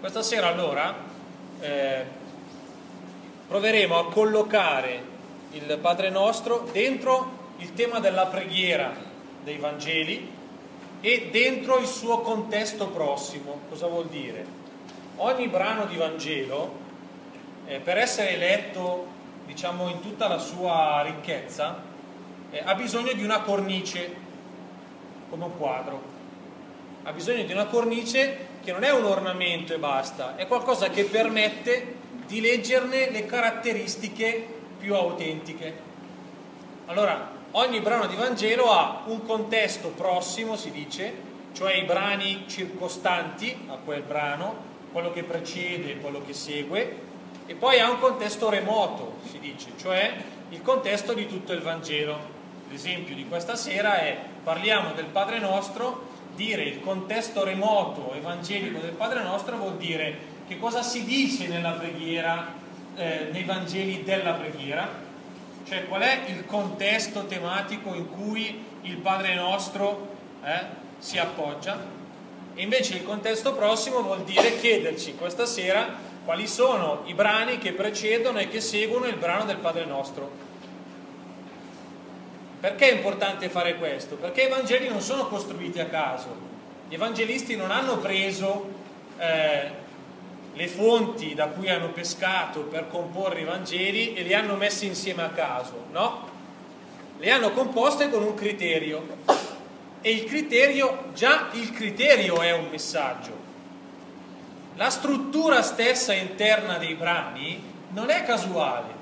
Questa sera allora eh, proveremo a collocare il Padre nostro dentro il tema della preghiera dei Vangeli e dentro il suo contesto prossimo. Cosa vuol dire? Ogni brano di Vangelo, eh, per essere letto diciamo in tutta la sua ricchezza, eh, ha bisogno di una cornice, come un quadro. Ha bisogno di una cornice che non è un ornamento e basta, è qualcosa che permette di leggerne le caratteristiche più autentiche. Allora, ogni brano di Vangelo ha un contesto prossimo, si dice, cioè i brani circostanti a quel brano, quello che precede quello che segue, e poi ha un contesto remoto, si dice, cioè il contesto di tutto il Vangelo. L'esempio di questa sera è parliamo del Padre nostro, dire il contesto remoto evangelico del Padre nostro vuol dire che cosa si dice nella preghiera, eh, nei Vangeli della preghiera, cioè qual è il contesto tematico in cui il Padre nostro eh, si appoggia. E invece il contesto prossimo vuol dire chiederci questa sera quali sono i brani che precedono e che seguono il brano del Padre nostro. Perché è importante fare questo? Perché i Vangeli non sono costruiti a caso. Gli evangelisti non hanno preso eh, le fonti da cui hanno pescato per comporre i Vangeli e le hanno messe insieme a caso, no? Le hanno composte con un criterio. E il criterio, già il criterio è un messaggio. La struttura stessa interna dei brani non è casuale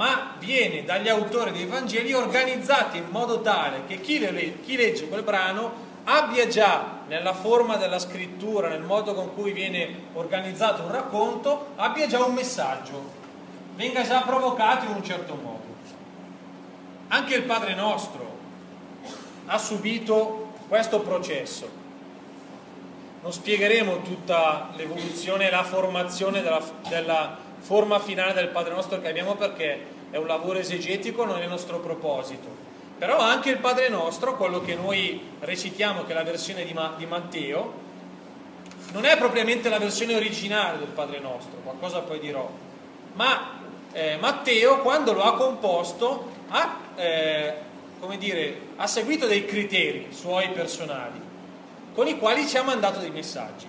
ma viene dagli autori dei Vangeli organizzati in modo tale che chi, le, chi legge quel brano abbia già nella forma della scrittura, nel modo con cui viene organizzato un racconto, abbia già un messaggio, venga già provocato in un certo modo. Anche il Padre nostro ha subito questo processo. Non spiegheremo tutta l'evoluzione e la formazione della, della forma finale del Padre nostro che abbiamo perché è un lavoro esegetico, non è il nostro proposito. Però anche il Padre nostro, quello che noi recitiamo, che è la versione di, Ma- di Matteo, non è propriamente la versione originale del Padre nostro, qualcosa poi dirò, ma eh, Matteo quando lo ha composto ha, eh, dire, ha seguito dei criteri suoi personali con i quali ci ha mandato dei messaggi.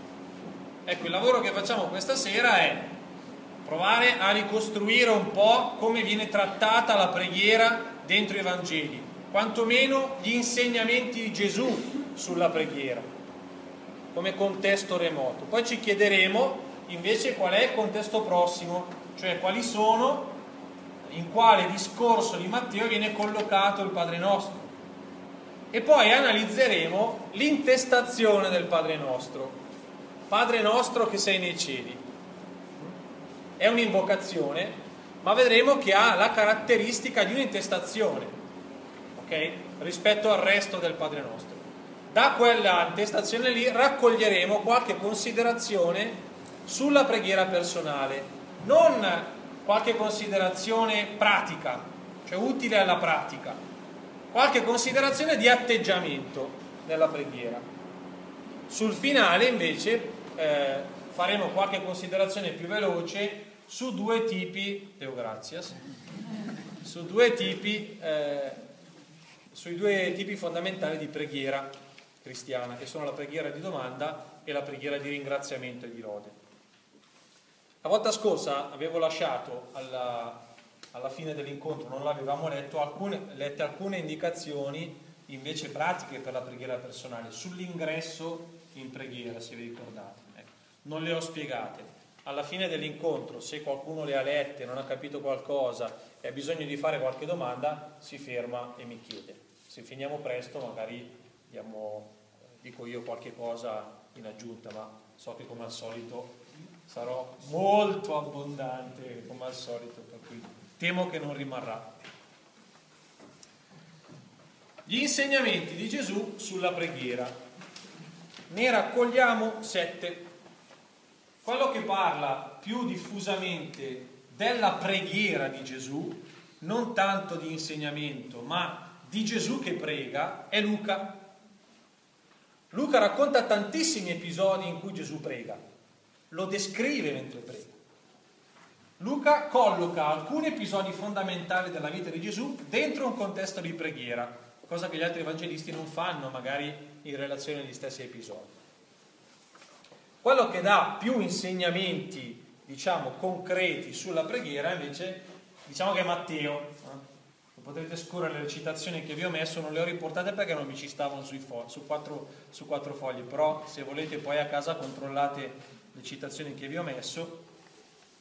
Ecco, il lavoro che facciamo questa sera è provare a ricostruire un po' come viene trattata la preghiera dentro i Vangeli, quantomeno gli insegnamenti di Gesù sulla preghiera, come contesto remoto. Poi ci chiederemo invece qual è il contesto prossimo, cioè quali sono, in quale discorso di Matteo viene collocato il Padre nostro. E poi analizzeremo l'intestazione del Padre nostro. Padre nostro che sei nei cieli è un'invocazione, ma vedremo che ha la caratteristica di un'intestazione, ok? Rispetto al resto del Padre nostro. Da quella intestazione lì raccoglieremo qualche considerazione sulla preghiera personale, non qualche considerazione pratica, cioè utile alla pratica, qualche considerazione di atteggiamento nella preghiera. Sul finale invece eh, faremo qualche considerazione più veloce su due tipi, Deo grazias, su due tipi, eh, sui due tipi fondamentali di preghiera cristiana, che sono la preghiera di domanda e la preghiera di ringraziamento e di lode. La volta scorsa avevo lasciato alla, alla fine dell'incontro, non l'avevamo letto, alcune, lette alcune indicazioni invece pratiche per la preghiera personale, sull'ingresso in preghiera, se vi ricordate. Ecco, non le ho spiegate alla fine dell'incontro, se qualcuno le ha lette, non ha capito qualcosa e ha bisogno di fare qualche domanda, si ferma e mi chiede. Se finiamo presto magari diamo, dico io qualche cosa in aggiunta, ma so che come al solito sarò molto abbondante come al solito, per cui temo che non rimarrà. Gli insegnamenti di Gesù sulla preghiera. Ne raccogliamo sette. Quello che parla più diffusamente della preghiera di Gesù, non tanto di insegnamento, ma di Gesù che prega, è Luca. Luca racconta tantissimi episodi in cui Gesù prega. lo descrive mentre prega. Luca colloca alcuni episodi fondamentali della vita di Gesù dentro un contesto di preghiera, cosa che gli altri evangelisti non fanno magari in relazione agli stessi episodi. Quello che dà più insegnamenti, diciamo, concreti sulla preghiera invece, diciamo che è Matteo. Eh? Potete scorrere le citazioni che vi ho messo, non le ho riportate perché non mi ci stavano fo- su, quattro, su quattro fogli, però se volete poi a casa controllate le citazioni che vi ho messo.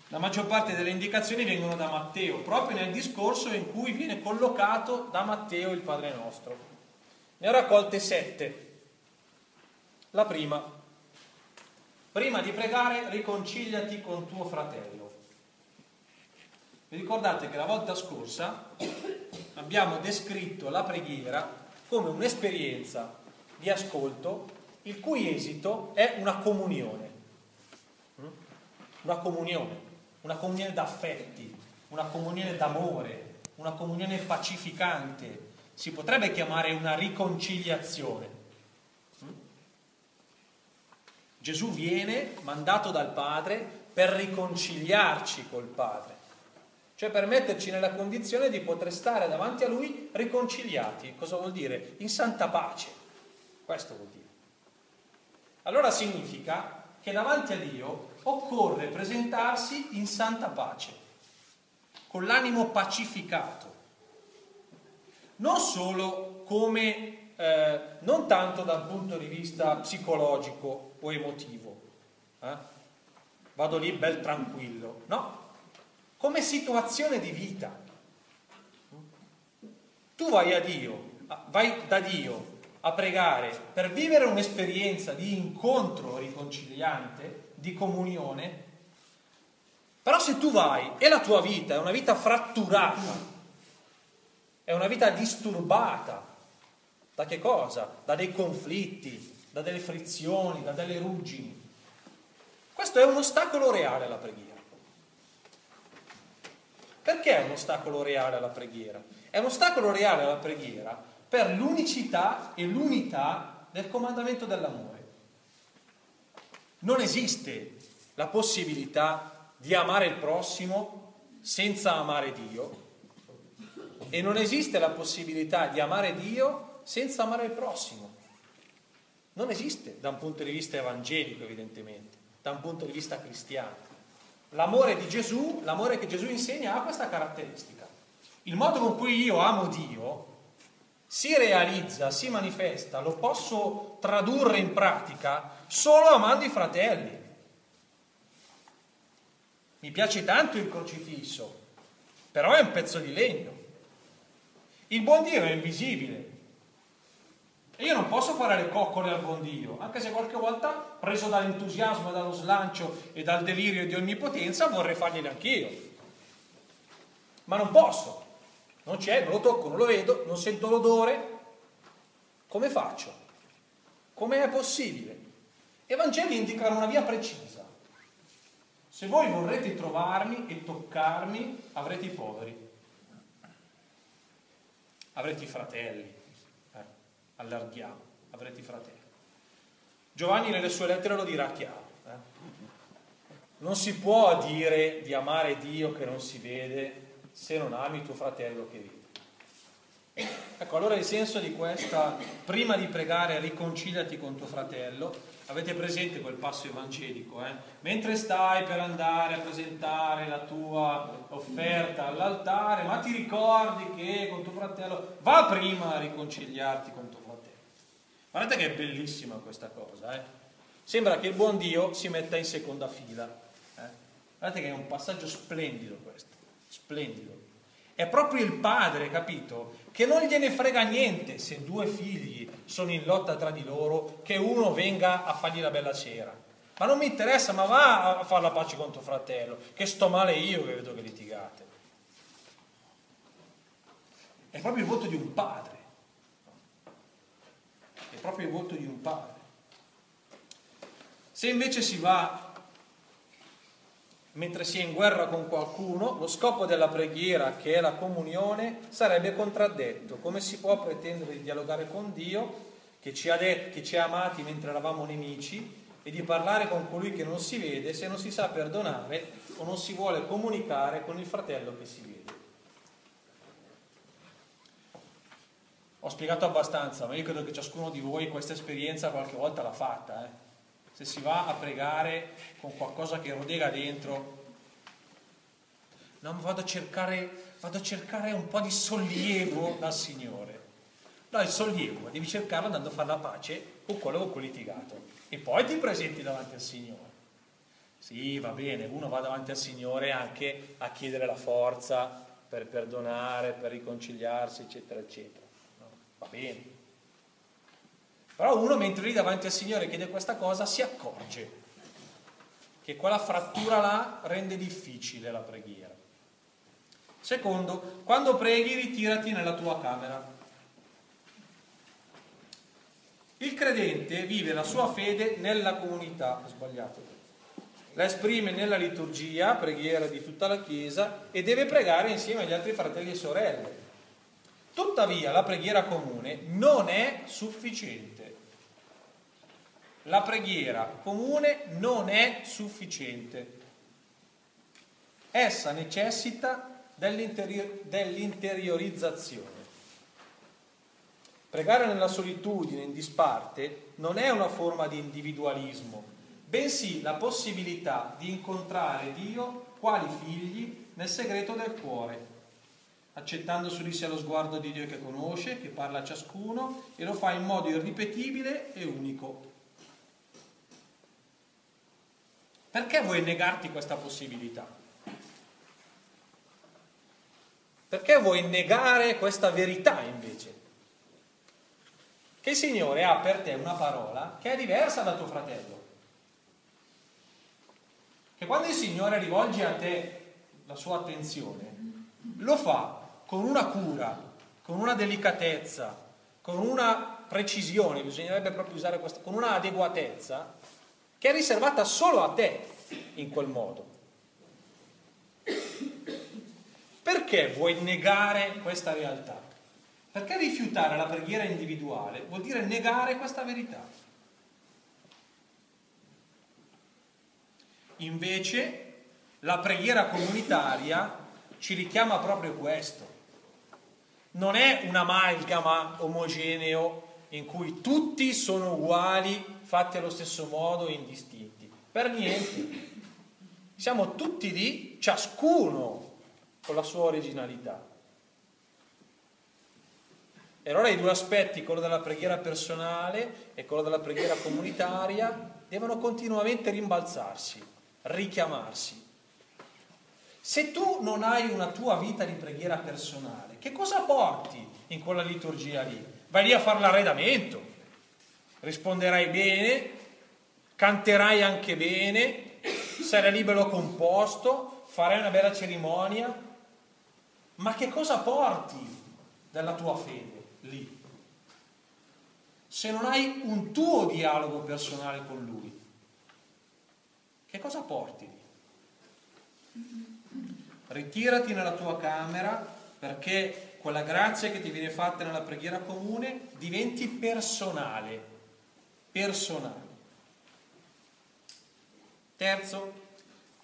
La maggior parte delle indicazioni vengono da Matteo, proprio nel discorso in cui viene collocato da Matteo il Padre nostro. Ne ho raccolte sette. La prima, prima di pregare riconciliati con tuo fratello. Vi ricordate che la volta scorsa abbiamo descritto la preghiera come un'esperienza di ascolto il cui esito è una comunione. Una comunione, una comunione d'affetti, una comunione d'amore, una comunione pacificante. Si potrebbe chiamare una riconciliazione. Gesù viene mandato dal Padre per riconciliarci col Padre cioè per metterci nella condizione di poter stare davanti a Lui riconciliati. Cosa vuol dire? In santa pace. Questo vuol dire. Allora significa che davanti a Dio occorre presentarsi in santa pace, con l'animo pacificato, non solo come, eh, non tanto dal punto di vista psicologico o emotivo, eh? vado lì bel tranquillo, no, come situazione di vita. Tu vai a Dio, vai da Dio a pregare per vivere un'esperienza di incontro riconciliante, di comunione, però se tu vai e la tua vita è una vita fratturata, è una vita disturbata, da che cosa? Da dei conflitti, da delle frizioni, da delle ruggini. Questo è un ostacolo reale alla preghiera. Perché è un ostacolo reale alla preghiera? È un ostacolo reale alla preghiera per l'unicità e l'unità del comandamento dell'amore. Non esiste la possibilità di amare il prossimo senza amare Dio e non esiste la possibilità di amare Dio senza amare il prossimo. Non esiste da un punto di vista evangelico, evidentemente, da un punto di vista cristiano. L'amore di Gesù, l'amore che Gesù insegna ha questa caratteristica. Il modo con cui io amo Dio si realizza, si manifesta, lo posso tradurre in pratica solo amando i fratelli. Mi piace tanto il crocifisso, però è un pezzo di legno. Il buon Dio è invisibile, e io non posso fare le coccole al buon Dio, anche se qualche volta, preso dall'entusiasmo, dallo slancio e dal delirio di onnipotenza, vorrei fargliele anch'io. Ma non posso. Non c'è, non lo tocco, non lo vedo, non sento l'odore. Come faccio? Come è possibile? I Vangeli indicano una via precisa. Se voi vorrete trovarmi e toccarmi, avrete i poveri, avrete i fratelli, allarghiamo, avrete i fratelli. Giovanni nelle sue lettere lo dirà chiaro. Eh? Non si può dire di amare Dio che non si vede se non ami tuo fratello che vede. Ecco, allora il senso di questa, prima di pregare, riconciliati con tuo fratello, avete presente quel passo evangelico, eh? Mentre stai per andare a presentare la tua offerta all'altare, ma ti ricordi che con tuo fratello va prima a riconciliarti con tuo. Guardate che è bellissima questa cosa, eh? Sembra che il buon Dio si metta in seconda fila. Eh? Guardate che è un passaggio splendido questo, splendido. È proprio il padre, capito, che non gliene frega niente se due figli sono in lotta tra di loro, che uno venga a fargli la bella cera. Ma non mi interessa, ma va a fare la pace con tuo fratello, che sto male io che vedo che litigate. È proprio il voto di un padre proprio il volto di un padre. Se invece si va mentre si è in guerra con qualcuno, lo scopo della preghiera, che è la comunione, sarebbe contraddetto. Come si può pretendere di dialogare con Dio, che ci ha, detto, che ci ha amati mentre eravamo nemici, e di parlare con colui che non si vede se non si sa perdonare o non si vuole comunicare con il fratello che si vede. Ho spiegato abbastanza, ma io credo che ciascuno di voi questa esperienza qualche volta l'ha fatta. Eh? Se si va a pregare con qualcosa che rodega dentro, no, vado a cercare, vado a cercare un po' di sollievo dal Signore. No, il sollievo, devi cercarlo andando a fare la pace con quello con cui litigato. E poi ti presenti davanti al Signore. Sì, va bene, uno va davanti al Signore anche a chiedere la forza per perdonare, per riconciliarsi, eccetera, eccetera. Va bene. Però uno mentre lì davanti al Signore chiede questa cosa si accorge che quella frattura là rende difficile la preghiera. Secondo, quando preghi ritirati nella tua camera. Il credente vive la sua fede nella comunità, sbagliato, la esprime nella liturgia, preghiera di tutta la Chiesa, e deve pregare insieme agli altri fratelli e sorelle. Tuttavia la preghiera comune non è sufficiente. La preghiera comune non è sufficiente. Essa necessita dell'interiorizzazione. Pregare nella solitudine, in disparte, non è una forma di individualismo, bensì la possibilità di incontrare Dio quali figli nel segreto del cuore, accettando su di sé lo sguardo di Dio che conosce, che parla a ciascuno e lo fa in modo irripetibile e unico. Perché vuoi negarti questa possibilità? Perché vuoi negare questa verità invece? Che il Signore ha per te una parola che è diversa da tuo fratello che quando il Signore rivolge a te la sua attenzione, lo fa con una cura, con una delicatezza, con una precisione, bisognerebbe proprio usare questo, con una adeguatezza che è riservata solo a te in quel modo. Perché vuoi negare questa realtà? Perché rifiutare la preghiera individuale vuol dire negare questa verità. Invece la preghiera comunitaria ci richiama proprio questo. Non è un'amalgama omogeneo in cui tutti sono uguali, fatti allo stesso modo e indistinti. Per niente. Siamo tutti lì, ciascuno con la sua originalità. E allora i due aspetti, quello della preghiera personale e quello della preghiera comunitaria, devono continuamente rimbalzarsi richiamarsi. Se tu non hai una tua vita di preghiera personale, che cosa porti in quella liturgia lì? Vai lì a fare l'arredamento, risponderai bene, canterai anche bene, sarai libero composto, farai una bella cerimonia, ma che cosa porti della tua fede lì? Se non hai un tuo dialogo personale con lui, che cosa porti Ritirati nella tua camera perché quella grazia che ti viene fatta nella preghiera comune diventi personale. Personale. Terzo,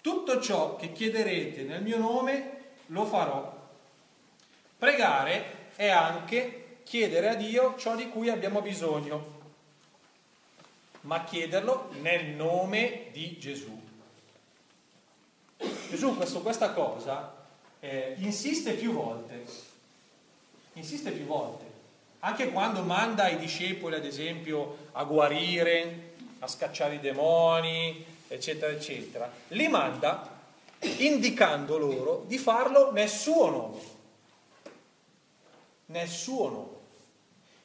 tutto ciò che chiederete nel mio nome lo farò. Pregare è anche chiedere a Dio ciò di cui abbiamo bisogno ma chiederlo nel nome di Gesù. Gesù questo, questa cosa eh, insiste più volte, insiste più volte, anche quando manda i discepoli ad esempio a guarire, a scacciare i demoni, eccetera, eccetera, li manda indicando loro di farlo nel suo nome, nel suo nome.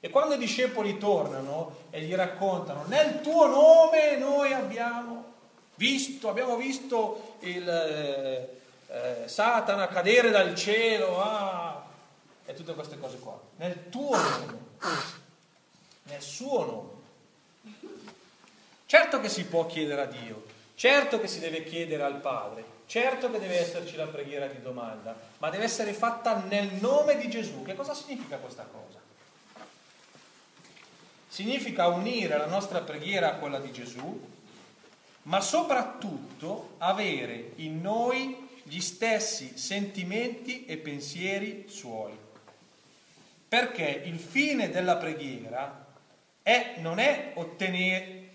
E quando i discepoli tornano e gli raccontano, nel tuo nome noi abbiamo visto, abbiamo visto il eh, eh, Satana cadere dal cielo, ah, e tutte queste cose qua, nel tuo nome, nel suo nome. Certo che si può chiedere a Dio, certo che si deve chiedere al Padre, certo che deve esserci la preghiera di domanda, ma deve essere fatta nel nome di Gesù. Che cosa significa questa cosa? significa unire la nostra preghiera a quella di Gesù ma soprattutto avere in noi gli stessi sentimenti e pensieri suoi. Perché il fine della preghiera è, non, è ottenere,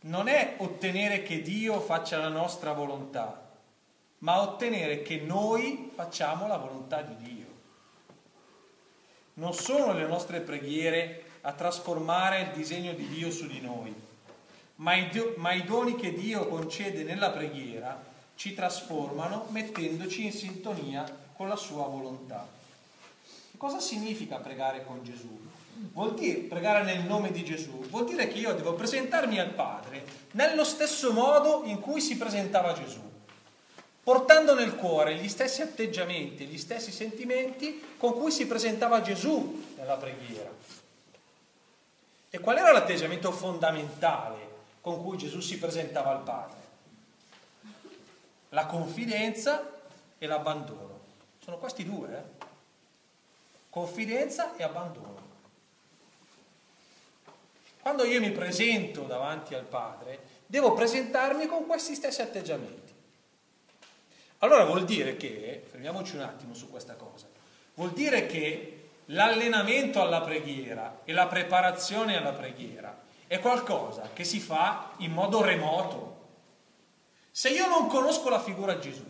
non è ottenere che Dio faccia la nostra volontà, ma ottenere che noi facciamo la volontà di Dio. Non sono le nostre preghiere a trasformare il disegno di Dio su di noi, ma i, doni che Dio concede nella preghiera ci trasformano mettendoci in sintonia con la sua volontà. Cosa significa pregare con Gesù? Vuol dire pregare nel nome di Gesù, vuol dire che io devo presentarmi al Padre nello stesso modo in cui si presentava Gesù, portando nel cuore gli stessi atteggiamenti, gli stessi sentimenti con cui si presentava Gesù nella preghiera. E qual era l'atteggiamento fondamentale con cui Gesù si presentava al Padre? La confidenza e l'abbandono. Sono questi due, eh? Confidenza e abbandono. Quando io mi presento davanti al Padre, devo presentarmi con questi stessi atteggiamenti. Allora vuol dire che, fermiamoci un attimo su questa cosa, vuol dire che l'allenamento alla preghiera e la preparazione alla preghiera è qualcosa che si fa in modo remoto. Se io non conosco la figura di Gesù,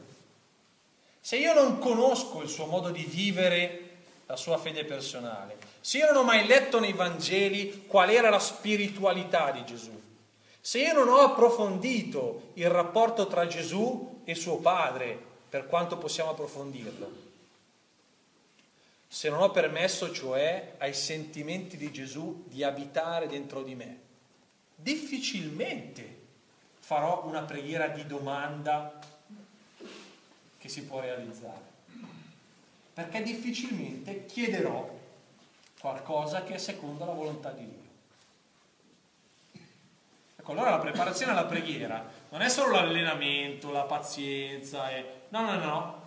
se io non conosco il suo modo di vivere la sua fede personale, se io non ho mai letto nei Vangeli qual era la spiritualità di Gesù, se io non ho approfondito il rapporto tra Gesù e suo Padre, per quanto possiamo approfondirlo, se non ho permesso cioè ai sentimenti di Gesù di abitare dentro di me, difficilmente farò una preghiera di domanda che si può realizzare. Perché difficilmente chiederò qualcosa che è secondo la volontà di Dio. Ecco, allora la preparazione alla preghiera non è solo l'allenamento, la pazienza, e... no, no, no,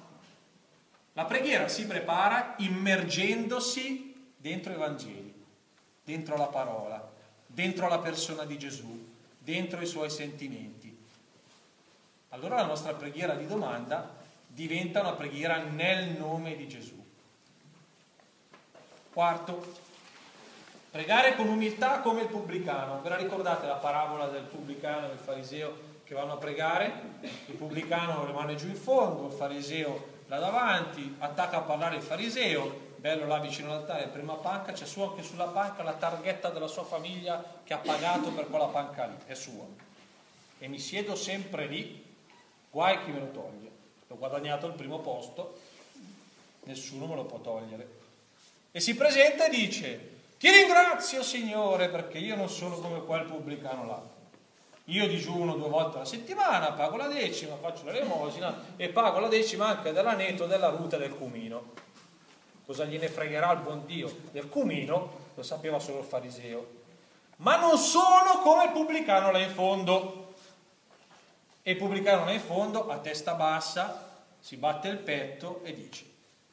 la preghiera si prepara immergendosi dentro i Vangeli, dentro la parola, dentro la persona di Gesù, dentro i suoi sentimenti. Allora la nostra preghiera di domanda diventa una preghiera nel nome di Gesù. Quarto, pregare con umiltà come il pubblicano. Ve la ricordate la parabola del pubblicano e del fariseo che vanno a pregare? Il pubblicano rimane giù in fondo, il fariseo là davanti, attacca a parlare il fariseo, bello là vicino all'altare, prima panca, c'è su anche sulla panca la targhetta della sua famiglia che ha pagato per quella panca lì, è sua. E mi siedo sempre lì, guai chi me lo toglie. L'ho guadagnato il primo posto, nessuno me lo può togliere. E si presenta e dice, ti ringrazio Signore perché io non sono come quel pubblicano là. Io digiuno due volte alla settimana, pago la decima, faccio l'elemosina e pago la decima anche dell'aneto, della ruta e del cumino. Cosa gliene fregherà il buon Dio? Del cumino lo sapeva solo il fariseo. Ma non sono come il pubblicano là in fondo. E il pubblicano là in fondo, a testa bassa, si batte il petto e dice,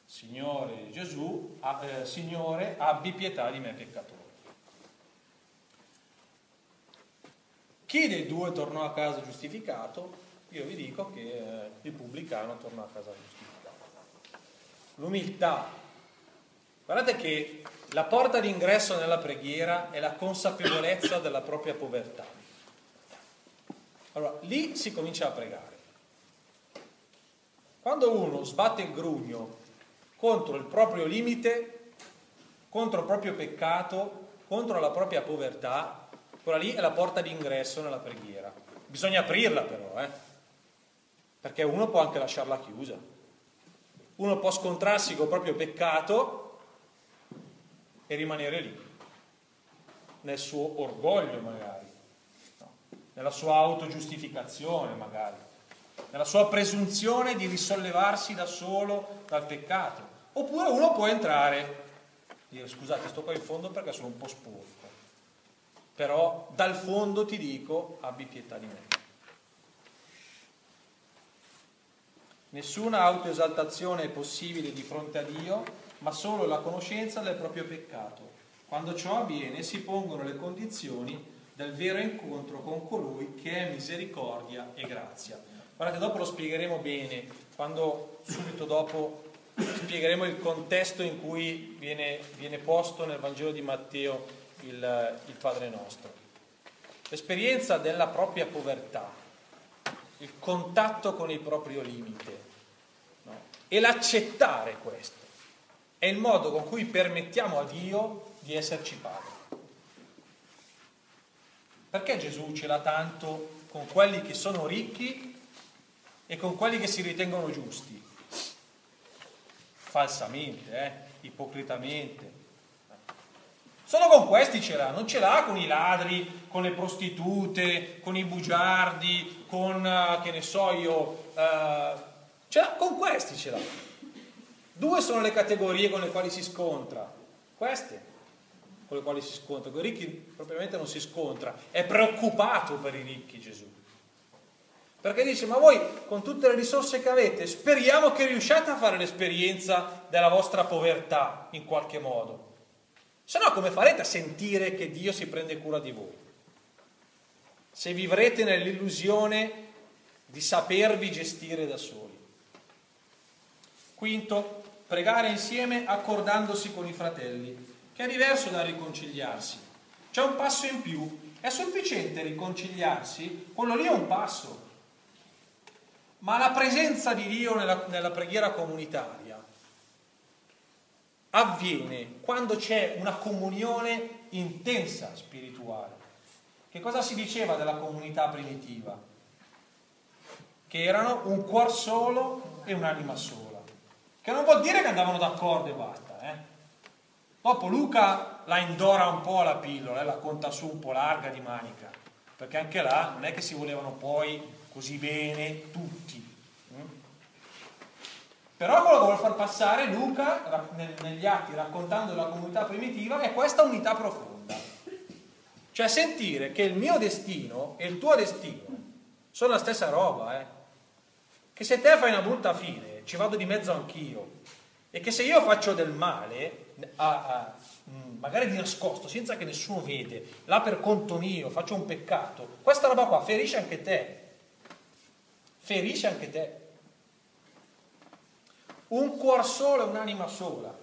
Signore Gesù, eh, Signore, abbi pietà di me peccatore. Chi dei due tornò a casa giustificato? Io vi dico che eh, il pubblicano tornò a casa giustificato. L'umiltà. Guardate che la porta d'ingresso nella preghiera è la consapevolezza della propria povertà. Allora, lì si comincia a pregare. Quando uno sbatte il grugno contro il proprio limite, contro il proprio peccato, contro la propria povertà, quella lì è la porta d'ingresso nella preghiera. Bisogna aprirla però, eh? perché uno può anche lasciarla chiusa. Uno può scontrarsi col proprio peccato e rimanere lì, nel suo orgoglio magari, no? nella sua autogiustificazione magari, nella sua presunzione di risollevarsi da solo dal peccato. Oppure uno può entrare dire scusate sto qua in fondo perché sono un po' sporco però dal fondo ti dico abbi pietà di me. Nessuna autoesaltazione è possibile di fronte a Dio, ma solo la conoscenza del proprio peccato. Quando ciò avviene si pongono le condizioni del vero incontro con colui che è misericordia e grazia. Guardate, dopo lo spiegheremo bene, quando subito dopo spiegheremo il contesto in cui viene, viene posto nel Vangelo di Matteo il, il Padre nostro. L'esperienza della propria povertà, il contatto con il proprio limite no? e l'accettare questo è il modo con cui permettiamo a Dio di esserci Padre. Perché Gesù ce l'ha tanto con quelli che sono ricchi e con quelli che si ritengono giusti? Falsamente, eh? ipocritamente. Solo con questi ce l'ha, non ce l'ha con i ladri, con le prostitute, con i bugiardi, con, uh, che ne so io, uh, ce l'ha, con questi ce l'ha. Due sono le categorie con le quali si scontra, queste con le quali si scontra. Con i ricchi propriamente non si scontra, è preoccupato per i ricchi Gesù. Perché dice, ma voi con tutte le risorse che avete, speriamo che riusciate a fare l'esperienza della vostra povertà in qualche modo. Se no come farete a sentire che Dio si prende cura di voi? Se vivrete nell'illusione di sapervi gestire da soli. Quinto, pregare insieme accordandosi con i fratelli che è diverso dal riconciliarsi. C'è un passo in più. È sufficiente riconciliarsi? Quello lì è un passo. Ma la presenza di Dio nella, nella preghiera comunitaria avviene quando c'è una comunione intensa spirituale. Che cosa si diceva della comunità primitiva? Che erano un cuor solo e un'anima sola. Che non vuol dire che andavano d'accordo e basta, eh? Dopo Luca la indora un po' la pillola, eh, la conta su un po' larga di manica, perché anche là non è che si volevano poi così bene tutti. Mm? Però quello che vuole far passare Luca negli atti raccontando la comunità primitiva è questa unità profonda. Cioè sentire che il mio destino e il tuo destino sono la stessa roba, eh? Che se te fai una brutta fine, ci vado di mezzo anch'io. E che se io faccio del male, a, a, mm, magari di nascosto, senza che nessuno vede, là per conto mio, faccio un peccato, questa roba qua ferisce anche te. Ferisce anche te. Un cuor solo e un'anima sola.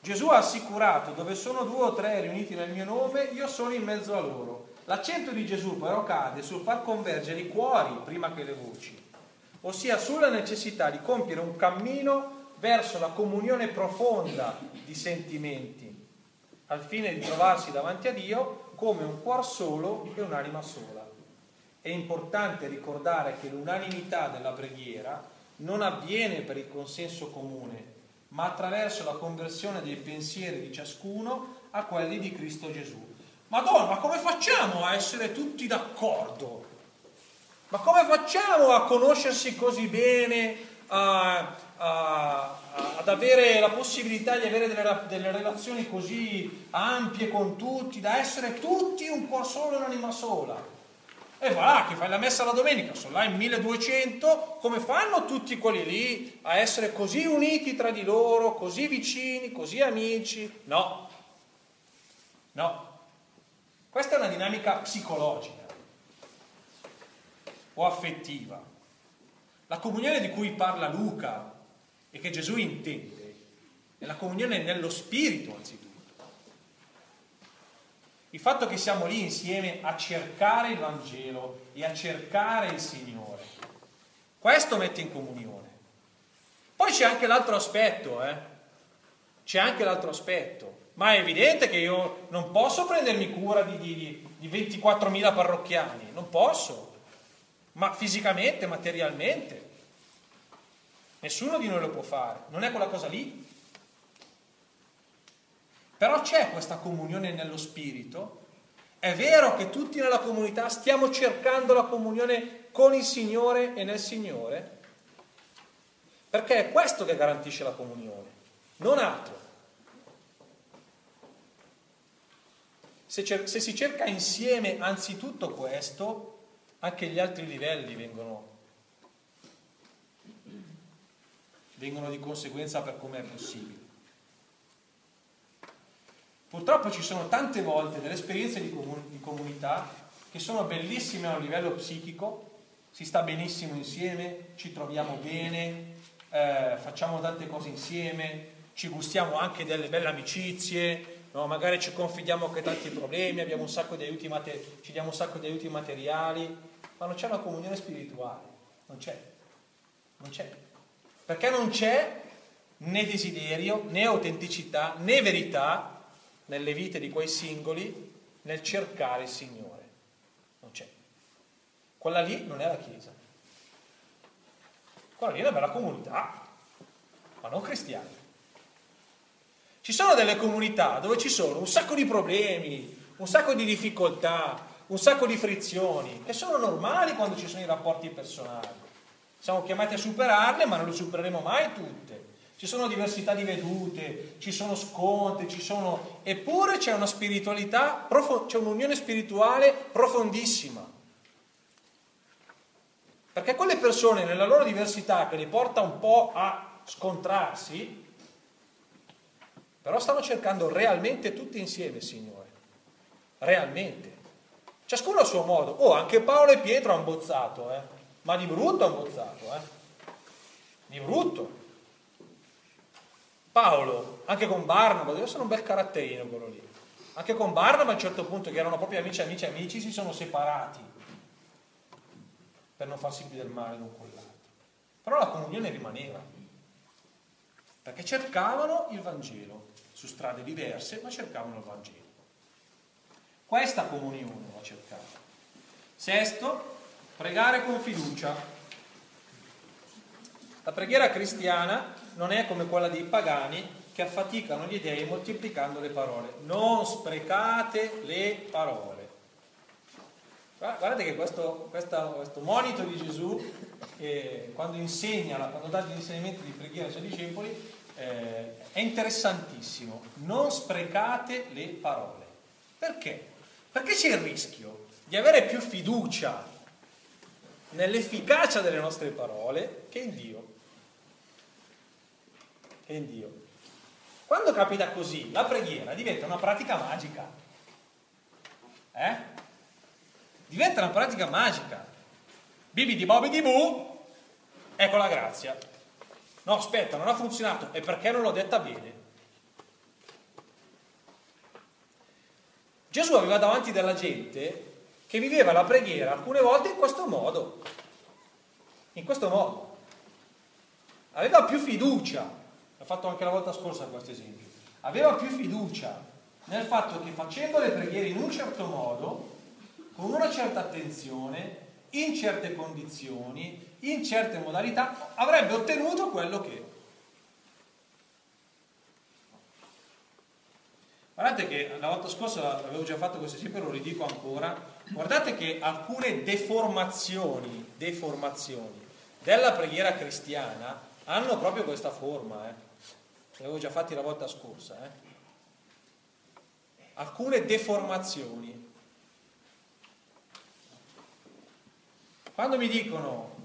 Gesù ha assicurato, dove sono due o tre riuniti nel mio nome, io sono in mezzo a loro. L'accento di Gesù però cade sul far convergere i cuori prima che le voci, ossia sulla necessità di compiere un cammino verso la comunione profonda di sentimenti, al fine di trovarsi davanti a Dio come un cuor solo e un'anima sola. È importante ricordare che l'unanimità della preghiera non avviene per il consenso comune, ma attraverso la conversione dei pensieri di ciascuno a quelli di Cristo Gesù. Madonna, ma come facciamo a essere tutti d'accordo? Ma come facciamo a conoscersi così bene, a, a, ad avere la possibilità di avere delle, delle, relazioni così ampie con tutti, da essere tutti un cuore solo e un'anima sola. E va là, che fai la messa la domenica, sono là in 1200, come fanno tutti quelli lì a essere così uniti tra di loro, così vicini, così amici? No, no. Questa è una dinamica psicologica o affettiva. La comunione di cui parla Luca e che Gesù intende è la comunione nello spirito anzitutto. Il fatto che siamo lì insieme a cercare il Vangelo e a cercare il Signore, questo mette in comunione. Poi c'è anche l'altro aspetto, eh? C'è anche l'altro aspetto. Ma è evidente che io non posso prendermi cura di, di, di 24.000 parrocchiani, non posso, ma fisicamente, materialmente. Nessuno di noi lo può fare, non è quella cosa lì. Però c'è questa comunione nello spirito. È vero che tutti nella comunità stiamo cercando la comunione con il Signore e nel Signore, perché è questo che garantisce la comunione, non altro. Se, cer- se si cerca insieme anzitutto questo, anche gli altri livelli vengono vengono di conseguenza per come è possibile. Purtroppo ci sono tante volte delle esperienze di, comun- di comunità che sono bellissime a un livello psichico, si sta benissimo insieme, ci troviamo bene, eh, facciamo tante cose insieme, ci gustiamo anche delle belle amicizie, no? magari ci confidiamo anche tanti problemi, mater- ci diamo un sacco di aiuti materiali, ma non c'è una comunione spirituale, non c'è, non c'è, perché non c'è né desiderio, né autenticità, né verità nelle vite di quei singoli nel cercare il Signore. Non c'è. Quella lì non è la Chiesa. Quella lì è una bella comunità, ma non cristiana. Ci sono delle comunità dove ci sono un sacco di problemi, un sacco di difficoltà, un sacco di frizioni, che sono normali quando ci sono i rapporti personali. Siamo chiamati a superarle, ma non le supereremo mai tutte. Ci sono diversità di vedute, ci sono scontri, ci sono... eppure c'è una spiritualità, c'è un'unione spirituale profondissima. Perché quelle persone nella loro diversità che li porta un po' a scontrarsi, però stanno cercando realmente tutti insieme, Signore. Realmente. Ciascuno a suo modo. Oh, anche Paolo e Pietro hanno bozzato, eh? Ma di brutto hanno bozzato, eh? Di brutto. Paolo, anche con Barnaba, deve essere un bel caratterino quello lì. Anche con Barnaba a un certo punto, che erano proprio amici, amici, amici, si sono separati per non farsi più del male l'un con l'altro. Però la comunione rimaneva, perché cercavano il Vangelo su strade diverse, ma cercavano il Vangelo. Questa comunione va cercata. Sesto, pregare con fiducia. La preghiera cristiana non è come quella dei pagani che affaticano gli dei moltiplicando le parole. Non sprecate le parole. Guardate che questo, questo, questo monito di Gesù, quando insegna, quando dà gli insegnamenti di preghiera ai suoi discepoli, eh, è interessantissimo. Non sprecate le parole. Perché? Perché c'è il rischio di avere più fiducia nell'efficacia delle nostre parole che in Dio. Che in Dio. Quando capita così, la preghiera diventa una pratica magica. Eh? Diventa una pratica magica. Bibi di bobi di bu, ecco la grazia. No, aspetta, non ha funzionato. E perché non l'ho detta bene? Gesù aveva davanti della gente che viveva la preghiera alcune volte in questo modo. In questo modo. Aveva più fiducia. L'ho fatto anche la volta scorsa questo esempio. Aveva più fiducia nel fatto che facendo le preghiere in un certo modo, con una certa attenzione, in certe condizioni, in certe modalità, avrebbe ottenuto quello che. Guardate che la volta scorsa avevo già fatto questo esempio, lo ridico ancora. Guardate che alcune deformazioni, deformazioni della preghiera cristiana hanno proprio questa forma. Eh. L'avevo già fatti la volta scorsa. Eh. Alcune deformazioni. Quando mi dicono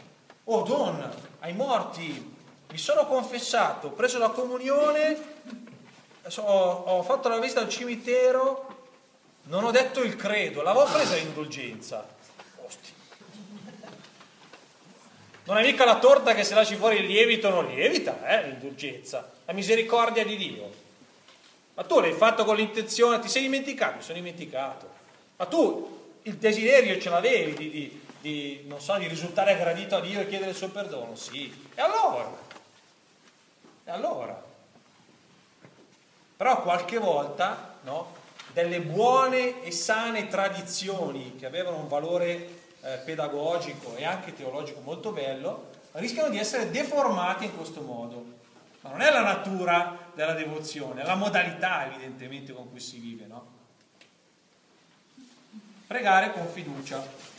oh Don, ai morti, mi sono confessato, ho preso la comunione, ho, ho fatto la visita al cimitero, non ho detto il credo, l'avevo presa l'indulgenza. Osti. Non è mica la torta che se lasci fuori il lievito non lievita, eh, l'indulgenza, la misericordia di Dio. Ma tu l'hai fatto con l'intenzione, ti sei dimenticato? Mi sono dimenticato. Ma tu il desiderio ce l'avevi di, di, di, non so, di risultare gradito a Dio e chiedere il suo perdono? Sì. E allora? E allora? Però qualche volta, no, delle buone e sane tradizioni che avevano un valore eh, pedagogico e anche teologico molto bello, rischiano di essere deformate in questo modo. Ma non è la natura della devozione, è la modalità evidentemente con cui si vive, no? Pregare con fiducia.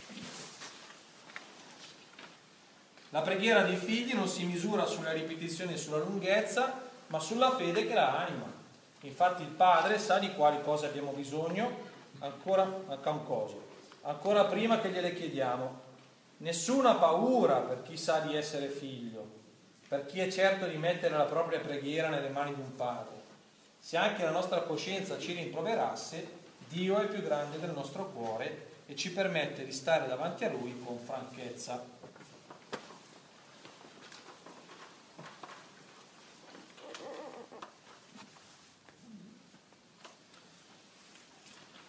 La preghiera dei figli non si misura sulla ripetizione e sulla lunghezza, ma sulla fede che la anima. Infatti il Padre sa di quali cose abbiamo bisogno ancora, ancora prima che gliele chiediamo. Nessuna paura per chi sa di essere figlio, per chi è certo di mettere la propria preghiera nelle mani di un padre. Se anche la nostra coscienza ci rimproverasse, Dio è più grande del nostro cuore e ci permette di stare davanti a Lui con franchezza.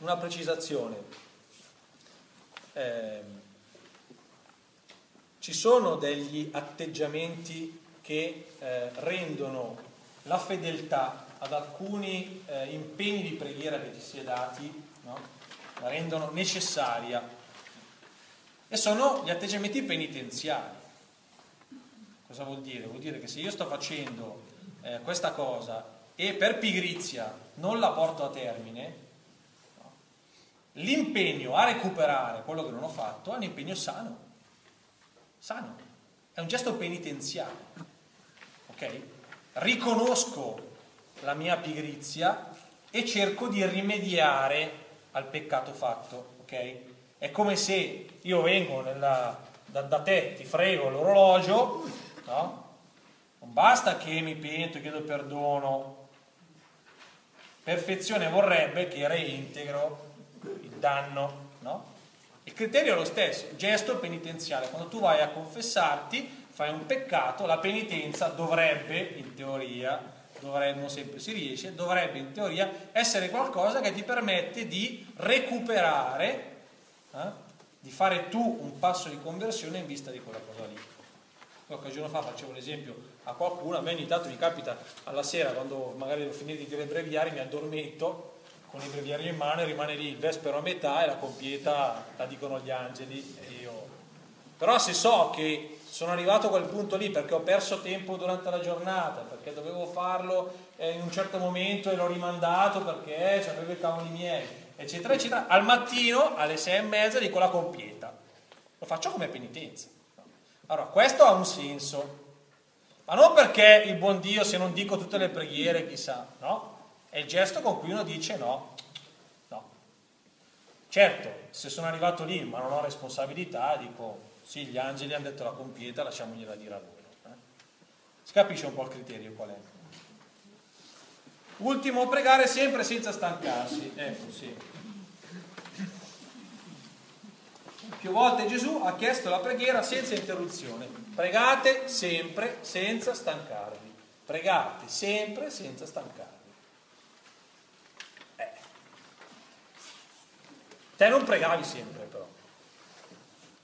Una precisazione. Eh, ci sono degli atteggiamenti che eh, rendono la fedeltà ad alcuni eh, impegni di preghiera che ci si è dati, no? la rendono necessaria. E sono gli atteggiamenti penitenziali. Cosa vuol dire? Vuol dire che se io sto facendo eh, questa cosa e per pigrizia non la porto a termine? L'impegno a recuperare quello che non ho fatto è un impegno sano. Sano. È un gesto penitenziale. Ok? Riconosco la mia pigrizia e cerco di rimediare al peccato fatto. Ok? È come se io vengo nella, da, da, te, ti frego l'orologio, no? Non basta che mi pento, chiedo perdono. Perfezione vorrebbe che reintegro danno, no? Il criterio è lo stesso, gesto penitenziale. Quando tu vai a confessarti, fai un peccato, la penitenza dovrebbe, in teoria, dovrebbe, non sempre si riesce, dovrebbe in teoria essere qualcosa che ti permette di recuperare, eh, di fare tu un passo di conversione in vista di quella cosa lì. Qualche giorno fa facevo l'esempio a qualcuno, a me ogni tanto mi capita alla sera, quando magari devo finire di dire breviari, mi addormento con i breviari in mano e rimane lì il vespero a metà e la compieta la dicono gli angeli io... Però se so che sono arrivato a quel punto lì perché ho perso tempo durante la giornata, perché dovevo farlo eh, in un certo momento e l'ho rimandato perché avevo i cavoli miei, eccetera, eccetera. Al mattino alle sei e mezza dico la compieta. Lo faccio come penitenza. Allora, questo ha un senso, ma non perché il buon Dio, se non dico tutte le preghiere, chissà, no? È il gesto con cui uno dice no, no. Certo, se sono arrivato lì ma non ho responsabilità, dico sì, gli angeli hanno detto la compieta, lasciamogliela dire a loro. Eh? Si capisce un po' il criterio qual è. Ultimo, pregare sempre senza stancarsi. Ecco, sì. Più volte Gesù ha chiesto la preghiera senza interruzione. Pregate sempre senza stancarvi. Pregate sempre senza stancarvi. Te non pregavi sempre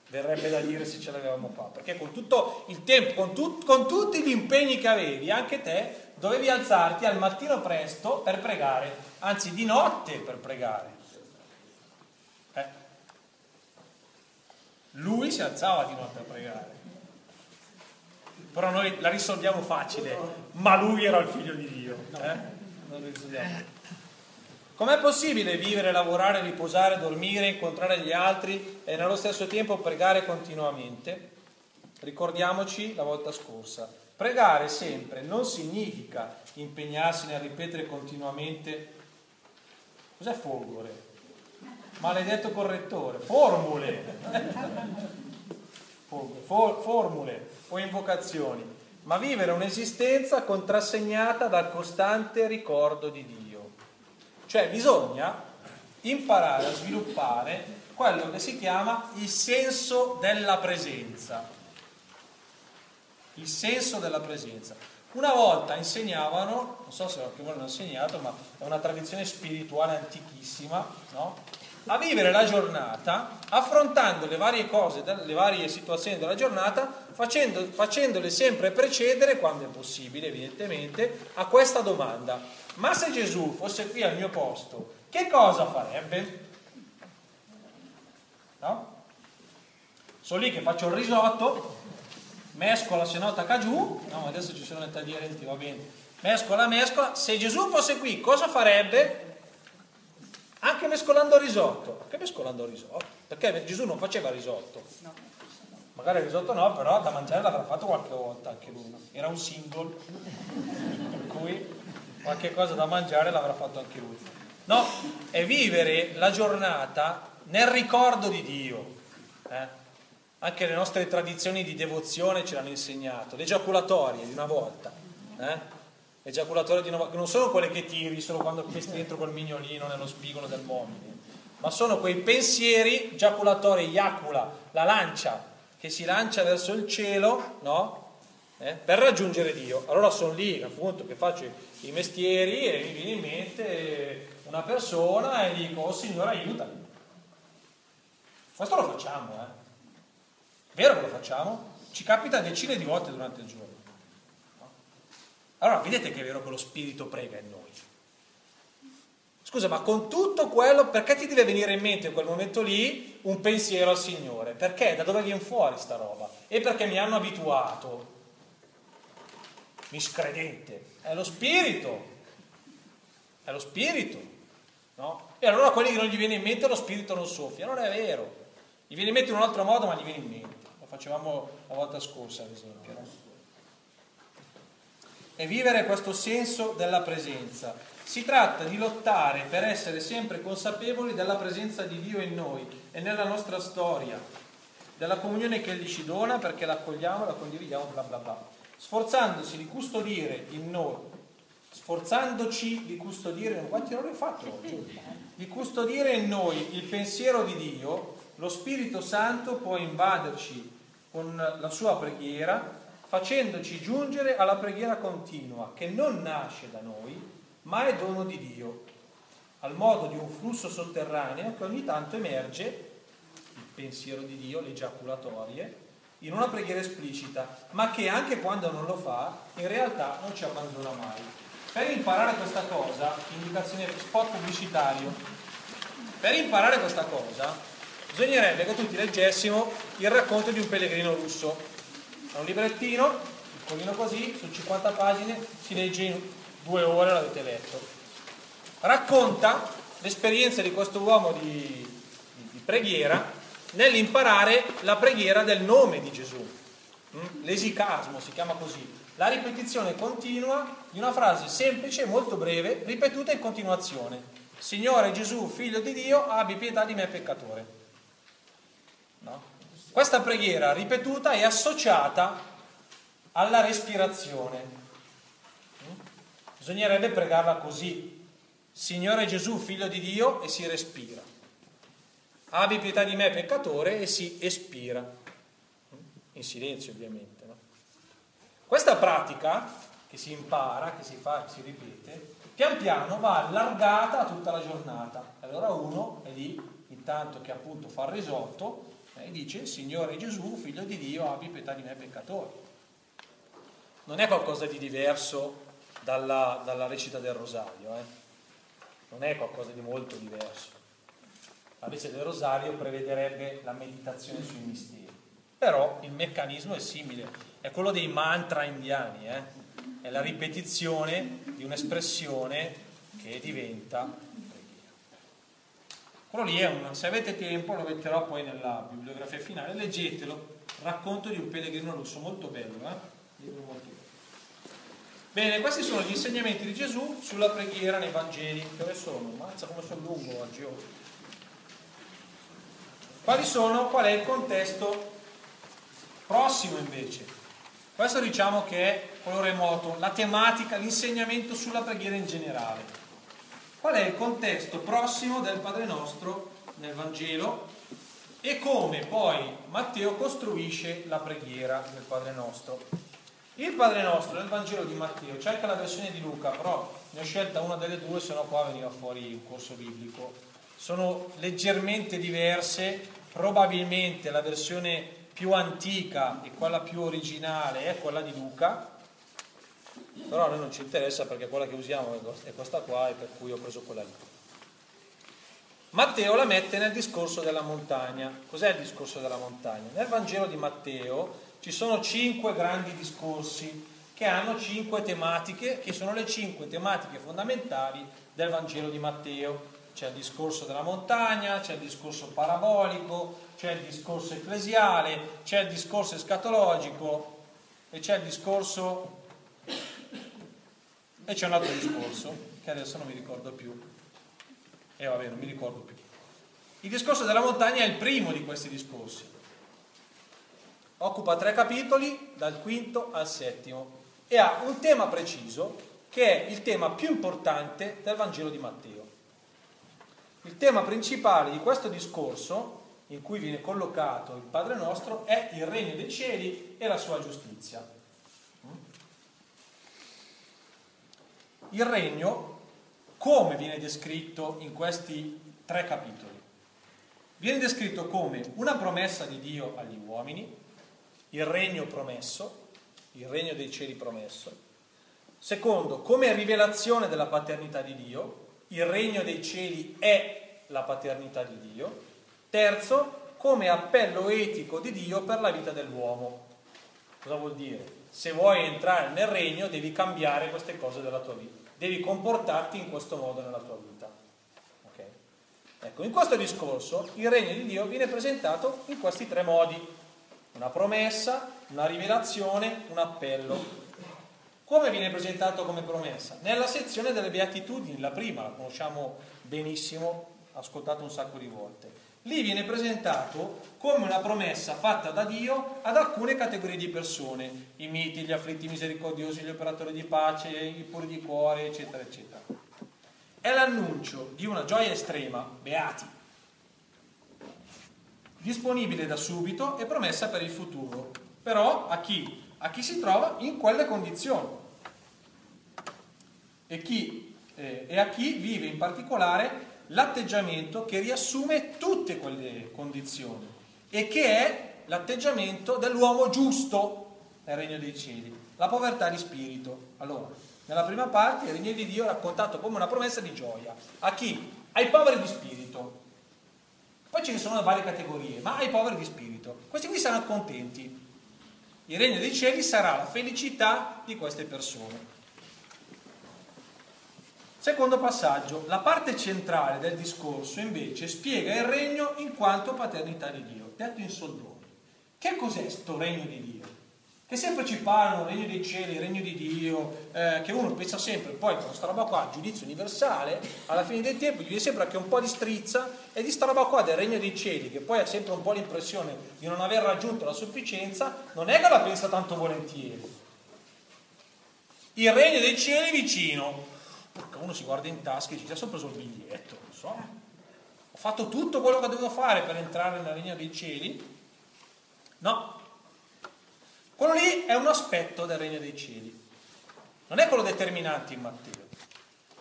verrebbe da dire se ce l'avevamo qua, perché con tutto il tempo, con, tu, con, tutti gli impegni che avevi, anche te dovevi alzarti al mattino presto per pregare, anzi di notte per pregare. Eh. Lui si alzava di notte a pregare. Però noi la risolviamo facile, ma lui era il figlio di Dio. Eh? Non risolviamo. Com'è possibile vivere, lavorare, riposare, dormire, incontrare gli altri e nello stesso tempo pregare continuamente? Ricordiamoci la volta scorsa. Pregare sempre non significa impegnarsi nel ripetere continuamente cos'è folgore? Maledetto correttore, formule. formule o invocazioni, ma vivere un'esistenza contrassegnata dal costante ricordo di Dio. Cioè bisogna imparare a sviluppare quello che si chiama il senso della presenza. Il senso della presenza. Una volta insegnavano, non so se qualcuno l'ha insegnato, ma è una tradizione spirituale antichissima, no? a vivere la giornata affrontando le varie cose, le varie situazioni della giornata, facendo, facendole sempre precedere, quando è possibile evidentemente, a questa domanda ma se Gesù fosse qui al mio posto, che cosa farebbe? No? Sono lì che faccio il risotto, mescola se no tacca giù, no, adesso ci sono le taglienti, va bene, mescola, mescola, se Gesù fosse qui cosa farebbe? Anche mescolando il risotto, perché mescolando il risotto? Perché Gesù non faceva risotto. No. Magari il risotto no, però da mangiare l'avrà fatto qualche volta anche lui. Era un single, per cui qualche cosa da mangiare l'avrà fatto anche lui. No, è vivere la giornata nel ricordo di Dio. Eh? Anche le nostre tradizioni di devozione ce l'hanno insegnato, le giaculatorie di una volta. Eh? ejaculatore di nuova, non sono quelle che tiri solo quando pesti dentro col mignolino nello spigolo del mobile, ma sono quei pensieri, giaculatore, iacula, la lancia che si lancia verso il cielo, no? Eh, per raggiungere Dio. Allora sono lì appunto che faccio i mestieri e mi viene in mente una persona e dico, oh Signore aiutami. Questo lo facciamo, eh? Vero che lo facciamo? Ci capita decine di volte durante il giorno. Allora vedete che è vero che lo Spirito prega in noi. Scusa, ma con tutto quello, perché ti deve venire in mente in quel momento lì un pensiero al Signore? Perché? Da dove viene fuori sta roba? E perché mi hanno abituato. Miscredente. È lo Spirito. È lo Spirito. No? E allora quelli che non gli viene in mente lo Spirito non soffia. Non è vero. Gli viene in mente in un altro modo, ma gli viene in mente. Lo facevamo la volta scorsa, ad esempio. No? e vivere questo senso della presenza. Si tratta di lottare per essere sempre consapevoli della presenza di Dio in noi e nella nostra storia, della comunione che Egli ci dona perché l'accogliamo, la condividiamo, bla bla bla. Sforzandosi di custodire in noi, sforzandoci di custodire, quanti errori ho fatto oggi? Di custodire in noi il pensiero di Dio, lo Spirito Santo può invaderci con la sua preghiera facendoci giungere alla preghiera continua che non nasce da noi, ma è dono di Dio, al modo di un flusso sotterraneo che ogni tanto emerge, il pensiero di Dio, le giaculatorie, in una preghiera esplicita, ma che anche quando non lo fa, in realtà non ci abbandona mai. Per imparare questa cosa, indicazione spot pubblicitario, per imparare questa cosa bisognerebbe che tutti leggessimo il racconto di un pellegrino russo è un librettino, piccolino così, su 50 pagine, si legge in due ore, l'avete letto. Racconta l'esperienza di questo uomo di, di, di preghiera nell'imparare la preghiera del nome di Gesù. Mm? L'esicasmo si chiama così. La ripetizione continua di una frase semplice, molto breve, ripetuta in continuazione. Signore Gesù, figlio di Dio, abbi pietà di me peccatore. No? Questa preghiera ripetuta è associata alla respirazione. Bisognerebbe pregarla così. Signore Gesù, figlio di Dio, e si respira. Abbi pietà di me, peccatore, e si espira. In silenzio, ovviamente. No? Questa pratica, che si impara, che si fa, che si ripete, pian piano va allargata tutta la giornata. Allora uno è lì, intanto che appunto fa il risotto, e dice, Signore Gesù, figlio di Dio, abbi pietà di me peccatore. Non è qualcosa di diverso dalla, dalla recita del rosario, eh? non è qualcosa di molto diverso. La recita del rosario prevederebbe la meditazione sui misteri, però il meccanismo è simile, è quello dei mantra indiani, eh? è la ripetizione di un'espressione che diventa quello lì è un, se avete tempo lo metterò poi nella bibliografia finale, leggetelo, racconto di un pellegrino russo, molto bello, eh? Libro molto bello. Bene, questi sono gli insegnamenti di Gesù sulla preghiera nei Vangeli. Dove sono? Mazza come sono lungo oggi. Oh. Quali sono? Qual è il contesto prossimo invece? Questo diciamo che è quello remoto, la tematica, l'insegnamento sulla preghiera in generale. Qual è il contesto prossimo del Padre nostro nel Vangelo e come poi Matteo costruisce la preghiera del Padre nostro? Il Padre nostro nel Vangelo di Matteo, anche la versione di Luca, però ne ho scelta una delle due, se no qua veniva fuori un corso biblico. Sono leggermente diverse, probabilmente la versione più antica e quella più originale è quella di Luca, però a noi non ci interessa perché quella che usiamo è questa qua e per cui ho preso quella lì. Matteo la mette nel discorso della montagna. Cos'è il discorso della montagna? Nel Vangelo di Matteo ci sono cinque grandi discorsi che hanno cinque tematiche, che sono le cinque tematiche fondamentali del Vangelo di Matteo. C'è il discorso della montagna, c'è il discorso parabolico, c'è il discorso ecclesiale, c'è il discorso escatologico e c'è il discorso e c'è un altro discorso che adesso non mi ricordo più. E vabbè, non mi ricordo più. Il discorso della montagna è il primo di questi discorsi. Occupa tre capitoli, dal quinto al settimo, e ha un tema preciso che è il tema più importante del Vangelo di Matteo. Il tema principale di questo discorso, in cui viene collocato il Padre nostro, è il regno dei cieli e la sua giustizia. Il regno, come viene descritto in questi tre capitoli? Viene descritto come una promessa di Dio agli uomini, il regno promesso, il regno dei cieli promesso. Secondo, come rivelazione della paternità di Dio, il regno dei cieli è la paternità di Dio. Terzo, come appello etico di Dio per la vita dell'uomo. Cosa vuol dire? Se vuoi entrare nel regno devi cambiare queste cose della tua vita, devi comportarti in questo modo nella tua vita. Okay? Ecco, in questo discorso il regno di Dio viene presentato in questi tre modi. Una promessa, una rivelazione, un appello. Come viene presentato come promessa? Nella sezione delle beatitudini, la prima, la conosciamo benissimo, ascoltato un sacco di volte. Lì viene presentato come una promessa fatta da Dio ad alcune categorie di persone, i miti, gli afflitti misericordiosi, gli operatori di pace, i puri di cuore, eccetera, eccetera. È l'annuncio di una gioia estrema, beati, disponibile da subito e promessa per il futuro, però a chi? A chi si trova in quelle condizioni e, chi, eh, e a chi vive in particolare l'atteggiamento che riassume tutte quelle condizioni e che è l'atteggiamento dell'uomo giusto nel regno dei cieli, la povertà di spirito. Allora, nella prima parte il regno di Dio è raccontato come una promessa di gioia. A chi? Ai poveri di spirito. Poi ce ne sono varie categorie, ma ai poveri di spirito. Questi qui saranno contenti. Il regno dei cieli sarà la felicità di queste persone. Secondo passaggio, la parte centrale del discorso invece spiega il regno in quanto paternità di Dio, detto in soldoni. Che cos'è questo regno di Dio? Che sempre ci parlano, regno dei cieli, regno di Dio, eh, che uno pensa sempre, poi con questa roba qua, giudizio universale, alla fine del tempo gli viene sempre anche un po' di strizza e di sta roba qua del regno dei cieli, che poi ha sempre un po' l'impressione di non aver raggiunto la sufficienza, non è che la pensa tanto volentieri. Il regno dei cieli vicino, Porca, uno si guarda in tasca e dice, adesso ho preso il biglietto, non so. Ho fatto tutto quello che dovevo fare per entrare nella linea dei cieli? No. Quello lì è un aspetto del regno dei cieli. Non è quello determinante in Matteo.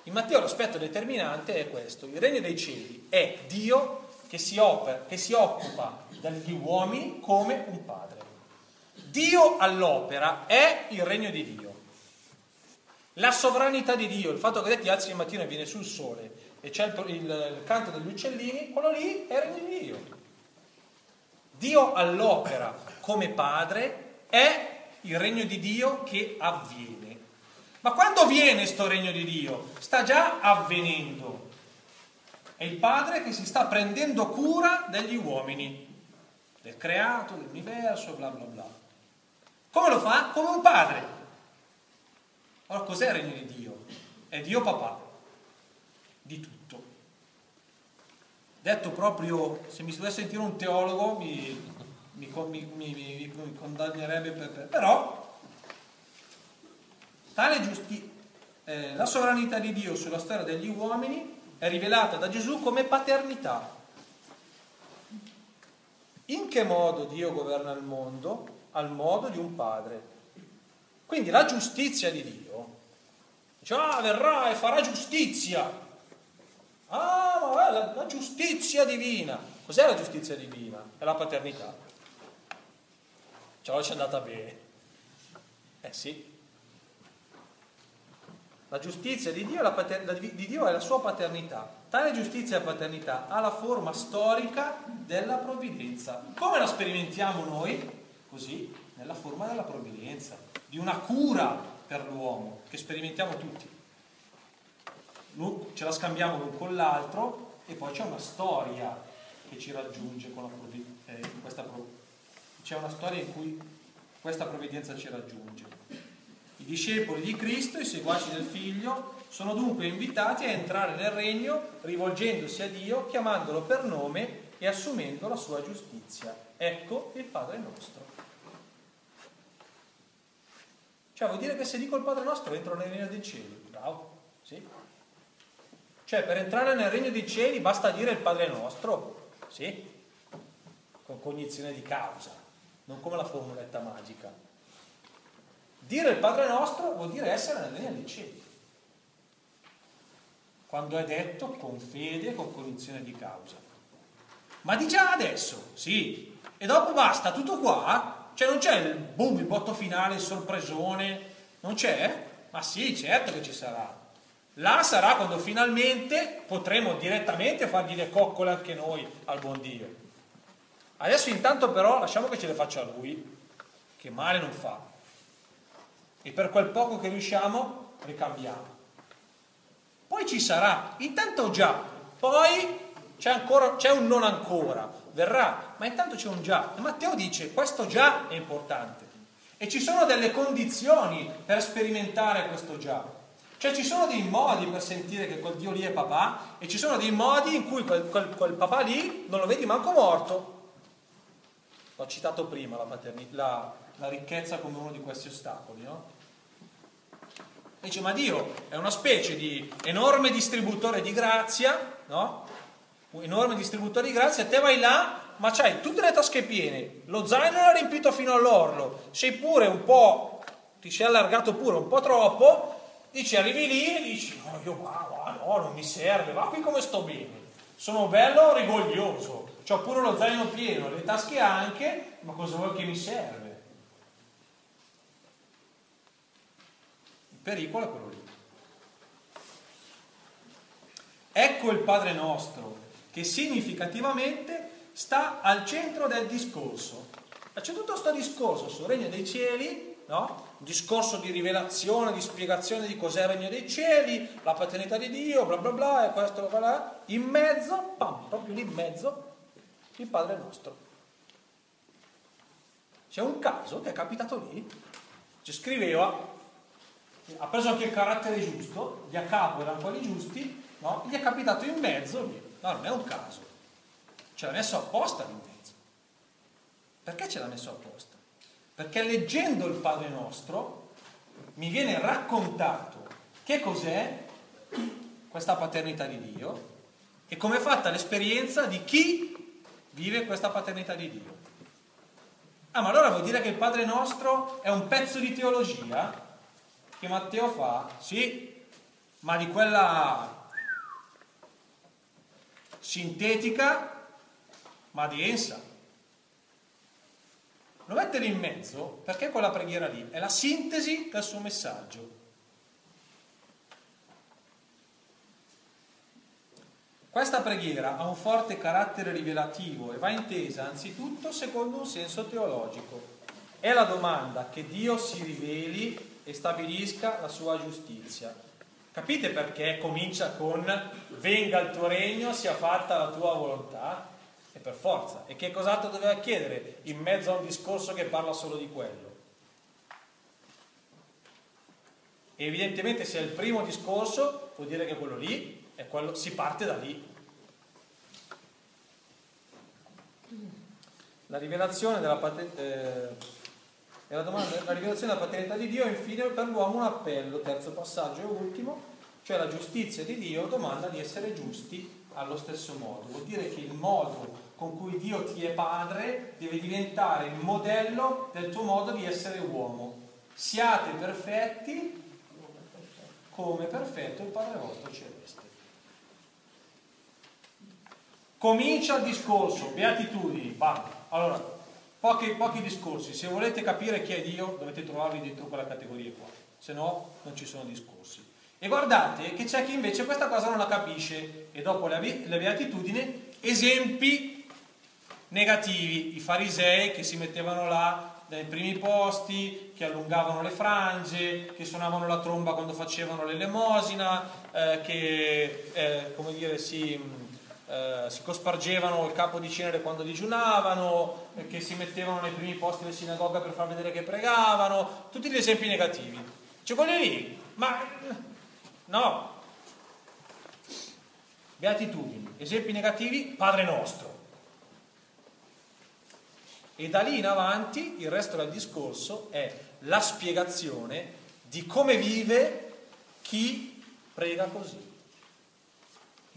In Matteo l'aspetto determinante è questo. Il regno dei cieli è Dio che si, opera, che si occupa degli uomini come un padre. Dio all'opera è il regno di Dio. La sovranità di Dio, il fatto che te ti alzi di mattina e viene sul sole e c'è il, il, il canto degli uccellini, quello lì è il regno di Dio. Dio all'opera come padre è il regno di Dio che avviene. Ma quando viene sto regno di Dio? Sta già avvenendo. È il padre che si sta prendendo cura degli uomini, del creato, dell'universo, bla bla bla. Come lo fa? Come un padre. Allora cos'è il regno di Dio? È Dio papà di tutto. Detto proprio, se mi dovesse sentire un teologo mi, mi, mi, mi condannerebbe per, per... Però, tale giusti, eh, la sovranità di Dio sulla storia degli uomini è rivelata da Gesù come paternità. In che modo Dio governa il mondo? Al modo di un padre quindi la giustizia di Dio, dice, ah, verrà e farà giustizia. Ah, ma la, la giustizia divina. Cos'è la giustizia divina? È la paternità. Ciò ci è andata bene. Eh sì. La giustizia di Dio, pater- di Dio, è la sua paternità. Tale giustizia e paternità ha la forma storica della provvidenza. Come la sperimentiamo noi? Così, nella forma della provvidenza di una cura per l'uomo che sperimentiamo tutti. Ce la scambiamo l'un con l'altro e poi c'è una storia che ci raggiunge con la eh, questa c'è una storia in cui questa provvidenza ci raggiunge. I discepoli di Cristo, i seguaci del Figlio, sono dunque invitati a entrare nel regno rivolgendosi a Dio, chiamandolo per nome e assumendo la sua giustizia. Ecco il Padre nostro. Cioè vuol dire che se dico il Padre nostro entro nel regno dei cieli. Bravo, sì. Cioè per entrare nel regno dei cieli basta dire il Padre nostro, sì, con cognizione di causa, non come la formuletta magica. Dire il Padre nostro vuol dire essere nel regno dei cieli. Quando è detto con fede, con cognizione di causa. Ma di già adesso, sì. E dopo basta, tutto qua? Cioè non c'è il boom, il botto finale, il sorpresone? Non c'è? Ma sì, certo che ci sarà. Là sarà quando finalmente potremo direttamente fargli le coccole anche noi al buon Dio. Adesso intanto però lasciamo che ce le faccia lui, che male non fa. E per quel poco che riusciamo, ricambiamo. Poi ci sarà, intanto già, poi c'è, ancora, c'è un non ancora, verrà, ma intanto c'è un già. E Matteo dice, questo già è importante. E ci sono delle condizioni per sperimentare questo già. Cioè ci sono dei modi per sentire che quel Dio lì è papà e ci sono dei modi in cui quel, quel, quel papà lì non lo vedi manco morto. L'ho citato prima la, la, la ricchezza come uno di questi ostacoli, no? Dice, ma Dio è una specie di enorme distributore di grazia, no? Un enorme distributore di grazia, te vai là, ma c'hai tutte le tasche piene, lo zaino è riempito fino all'orlo, sei pure un po', ti sei allargato pure un po' troppo, Dici, arrivi lì e dici, no, io va, no, non mi serve, va qui come sto bene. Sono bello rigoglioso, ho pure lo zaino pieno, le tasche anche, ma cosa vuoi che mi serve? Il pericolo è quello lì. Ecco il Padre nostro, che significativamente sta al centro del discorso. C'è tutto questo discorso sul regno dei cieli no? discorso di rivelazione, di spiegazione di cos'è il regno dei cieli, la paternità di Dio, bla bla bla, e questo, bla bla, in mezzo, pam, proprio lì in mezzo, il Padre nostro. C'è un caso che è capitato lì, ci scriveva, ha preso anche il carattere giusto, gli a capo erano quelli giusti, no? gli è capitato in mezzo lì. No, non è un caso, ce l'ha messo apposta lì in mezzo. Perché ce l'ha messo apposta? Perché leggendo il Padre nostro mi viene raccontato che cos'è questa paternità di Dio e come è fatta l'esperienza di chi vive questa paternità di Dio. Ah, ma allora vuol dire che il Padre nostro è un pezzo di teologia che Matteo fa? Sì, ma di quella sintetica ma densa. Lo mette lì in mezzo perché quella preghiera lì è la sintesi del suo messaggio. Questa preghiera ha un forte carattere rivelativo e va intesa anzitutto secondo un senso teologico. È la domanda che Dio si riveli e stabilisca la sua giustizia. Capite perché comincia con venga il tuo regno, sia fatta la tua volontà? E per forza. E che cos'altro doveva chiedere in mezzo a un discorso che parla solo di quello? E evidentemente se è il primo discorso vuol dire che quello lì è quello, si parte da lì. La rivelazione della patente, eh, la, domanda, la rivelazione della paternità di Dio è infine per l'uomo un appello, terzo passaggio e ultimo, cioè la giustizia di Dio domanda di essere giusti allo stesso modo. Vuol dire che il modo con cui Dio ti è padre deve diventare il modello del tuo modo di essere uomo. Siate perfetti come perfetto il Padre vostro celeste. Comincia il discorso, beatitudini, basta. Allora, pochi, pochi discorsi. Se volete capire chi è Dio, dovete trovarvi dentro quella categoria qua, se no non ci sono discorsi. E guardate che c'è chi invece questa cosa non la capisce e dopo le beatitudini, esempi negativi, i farisei che si mettevano là nei primi posti, che allungavano le frange, che suonavano la tromba quando facevano l'elemosina, eh, che eh, come dire, si, eh, si, cospargevano il capo di cenere quando digiunavano, eh, che si mettevano nei primi posti della sinagoga per far vedere che pregavano, tutti gli esempi negativi. Cioè quelli lì, ma no. Beatitudini, esempi negativi, Padre nostro E da lì in avanti il resto del discorso è la spiegazione di come vive chi prega così,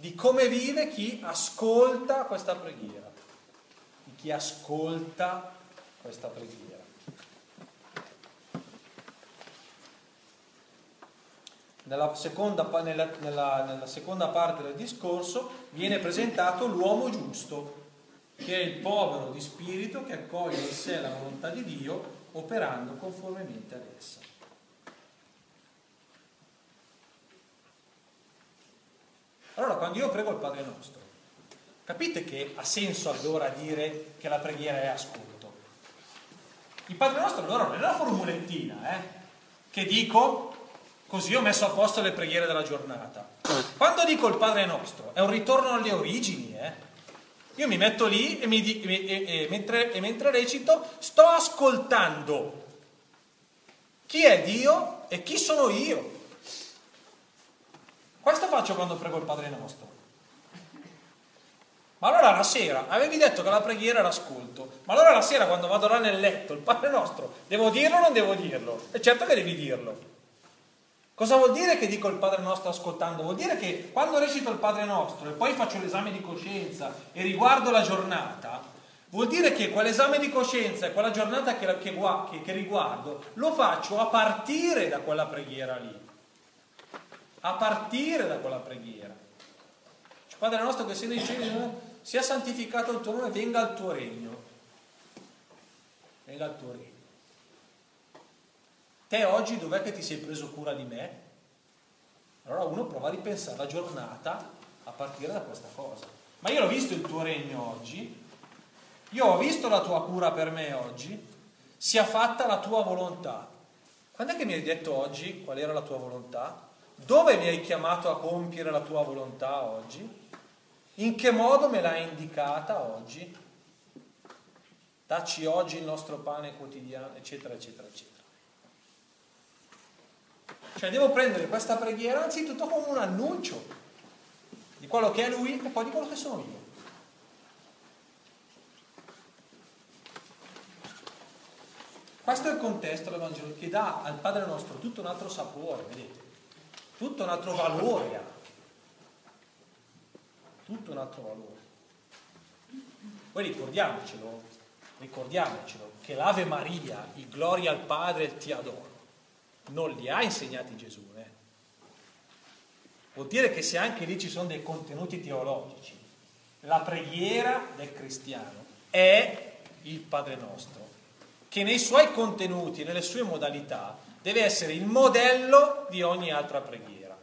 di come vive chi ascolta questa preghiera, di chi ascolta questa preghiera. Nella seconda, nella, nella, nella seconda parte del discorso viene presentato l'uomo giusto, che è il povero di spirito che accoglie in sé la volontà di Dio operando conformemente ad essa. Quando io prego il Padre nostro, capite che ha senso allora dire che la preghiera è ascolto? Il Padre nostro allora non è una formulettina, eh, che dico così ho messo a posto le preghiere della giornata. Quando dico il Padre nostro, è un ritorno alle origini, eh? Io mi metto lì e, mi di, e, e, mentre, e mentre recito sto ascoltando chi è Dio e chi sono io. Questo faccio quando prego il Padre nostro. Ma allora la sera, avevi detto che la preghiera era ascolto, ma allora la sera quando vado là nel letto, il Padre nostro, devo dirlo o non devo dirlo? E certo che devi dirlo. Cosa vuol dire che dico il Padre nostro ascoltando? Vuol dire che quando recito il Padre nostro e poi faccio l'esame di coscienza e riguardo la giornata, vuol dire che quell'esame di coscienza e quella giornata che, che, che riguardo lo faccio a partire da quella preghiera lì. A partire da quella preghiera. Cioè, Padre nostro che sei nei cieli, sia santificato il tuo nome, venga il tuo regno. Venga il tuo regno. Te oggi dov'è che ti sei preso cura di me? Allora uno prova a ripensare la giornata a partire da questa cosa. Ma io ho visto il tuo regno oggi, io ho visto la tua cura per me oggi, sia fatta la tua volontà. Quando è che mi hai detto oggi qual era la tua volontà? Dove mi hai chiamato a compiere la tua volontà oggi? In che modo me l'hai indicata oggi? Dacci oggi il nostro pane quotidiano, eccetera, eccetera, eccetera. Cioè devo prendere questa preghiera anzitutto come un annuncio di quello che è lui e poi di quello che sono io. Questo è il contesto dell'Evangelo che dà al Padre nostro tutto un altro sapore, vedete? Tutto un altro valore anche. Tutto un altro valore. Poi ricordiamocelo, ricordiamocelo, che l'Ave Maria, il gloria al Padre e il ti adoro, non li ha insegnati Gesù. Eh? Vuol dire che se anche lì ci sono dei contenuti teologici, la preghiera del cristiano è il Padre nostro, che nei suoi contenuti, nelle sue modalità, deve essere il modello di ogni altra preghiera.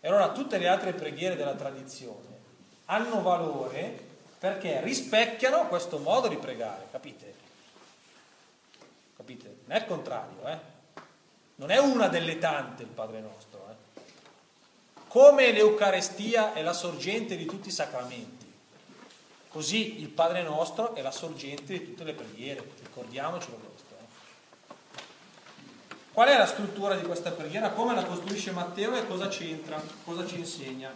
E allora tutte le altre preghiere della tradizione hanno valore perché rispecchiano questo modo di pregare, capite? Capite? Non è il contrario, eh? Non è una delle tante il Padre nostro. Eh? Come l'Eucarestia è la sorgente di tutti i sacramenti, così il Padre nostro è la sorgente di tutte le preghiere. Ricordiamocelo? Qual è la struttura di questa preghiera? Come la costruisce Matteo e cosa c'entra? Cosa ci insegna?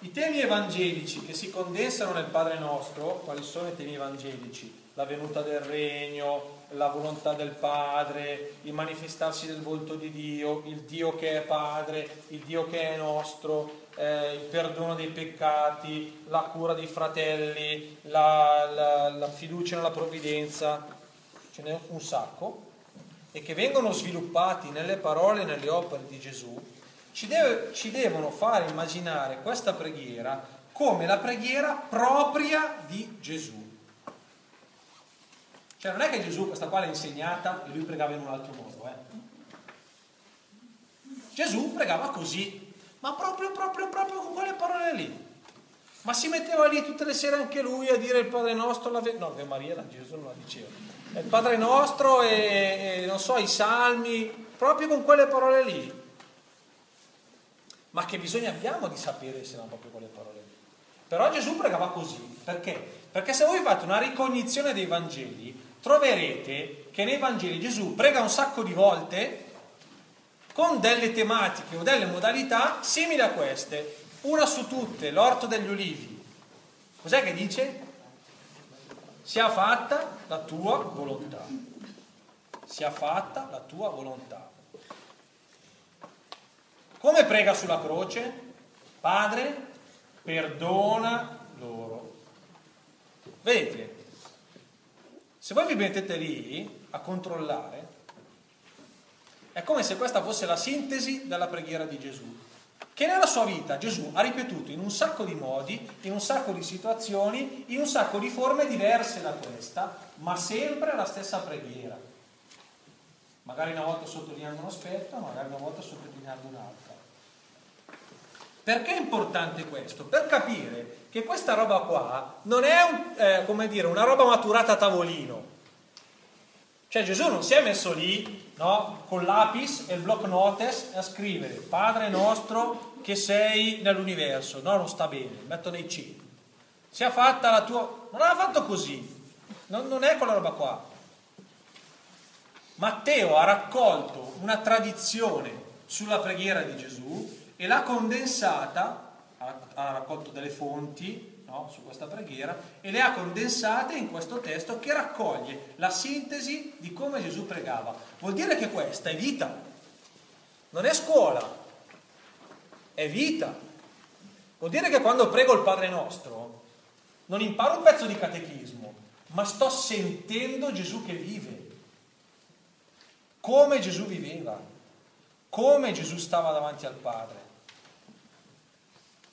I temi evangelici che si condensano nel Padre nostro, quali sono i temi evangelici? La venuta del regno, la volontà del Padre, il manifestarsi del volto di Dio, il Dio che è Padre, il Dio che è nostro, eh, il perdono dei peccati, la cura dei fratelli, la, la, la fiducia nella provvidenza, ce n'è un sacco, e che vengono sviluppati nelle parole e nelle opere di Gesù, ci, deve, ci devono fare immaginare questa preghiera come la preghiera propria di Gesù. Cioè non è che Gesù questa qua l'ha insegnata e lui pregava in un altro modo, eh? Gesù pregava così, ma proprio, proprio, proprio con quelle parole lì. Ma si metteva lì tutte le sere anche lui a dire il Padre nostro, la no, che Maria, Gesù non la diceva. Il Padre nostro e, e non so, i salmi, proprio con quelle parole lì. Ma che bisogno abbiamo di sapere se erano proprio quelle parole lì? Però Gesù pregava così, perché? Perché se voi fate una ricognizione dei Vangeli, troverete che nei Vangeli Gesù prega un sacco di volte con delle tematiche o delle modalità simili a queste. Una su tutte, l'orto degli ulivi. Cos'è che dice? sia fatta la tua volontà. Sia fatta la tua volontà. Come prega sulla croce? Padre, perdona loro. Vedete, se voi vi mettete lì a controllare, è come se questa fosse la sintesi della preghiera di Gesù che nella sua vita Gesù ha ripetuto in un sacco di modi, in un sacco di situazioni, in un sacco di forme diverse da questa, ma sempre la stessa preghiera. Magari una volta sottolineando un aspetto, magari una volta sottolineando un'altra. Perché è importante questo? Per capire che questa roba qua non è un, eh, come dire, una roba maturata a tavolino. Cioè Gesù non si è messo lì no? con l'apis e il block notes a scrivere Padre nostro che sei nell'universo, no, non sta bene, metto nei cieli. Sia fatta la tua... Non l'ha fatto così, non, non è quella roba qua. Matteo ha raccolto una tradizione sulla preghiera di Gesù e l'ha condensata, ha raccolto delle fonti, no, su questa preghiera e le ha condensate in questo testo che raccoglie la sintesi di come Gesù pregava. Vuol dire che questa è vita, non è scuola, è vita. Vuol dire che quando prego il Padre nostro non imparo un pezzo di catechismo, ma sto sentendo Gesù che vive. Come Gesù viveva, come Gesù stava davanti al Padre.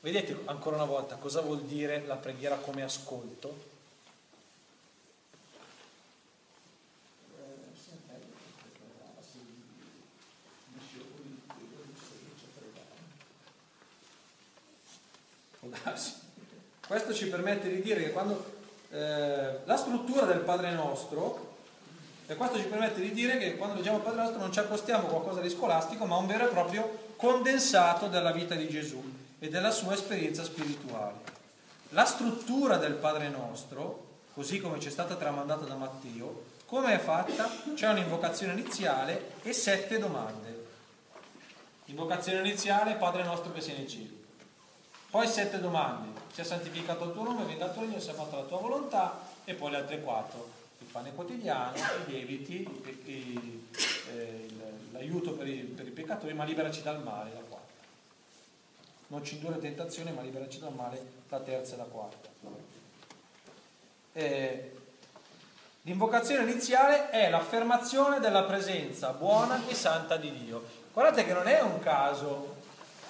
Vedete ancora una volta cosa vuol dire la preghiera come ascolto? Questo ci permette di dire che quando eh, la struttura del Padre nostro, e questo ci permette di dire che quando leggiamo il Padre nostro non ci accostiamo a qualcosa di scolastico, ma a un vero e proprio condensato della vita di Gesù e della sua esperienza spirituale. La struttura del Padre nostro, così come ci è stata tramandata da Matteo, come è fatta? C'è un'invocazione iniziale e sette domande. Invocazione iniziale, Padre nostro che sei nei cieli. Poi sette domande, sia santificato il tuo nome, venga il tuo regno, sia fatta la tua volontà, e poi le altre quattro, il pane quotidiano, i debiti, i, i, eh, l'aiuto per i, per i, peccatori, ma liberaci dal male, la. Non ci indurre tentazione, ma liberaci dal male, la terza e la quarta. Eh, l'invocazione iniziale è l'affermazione della presenza buona e santa di Dio. Guardate che non è un caso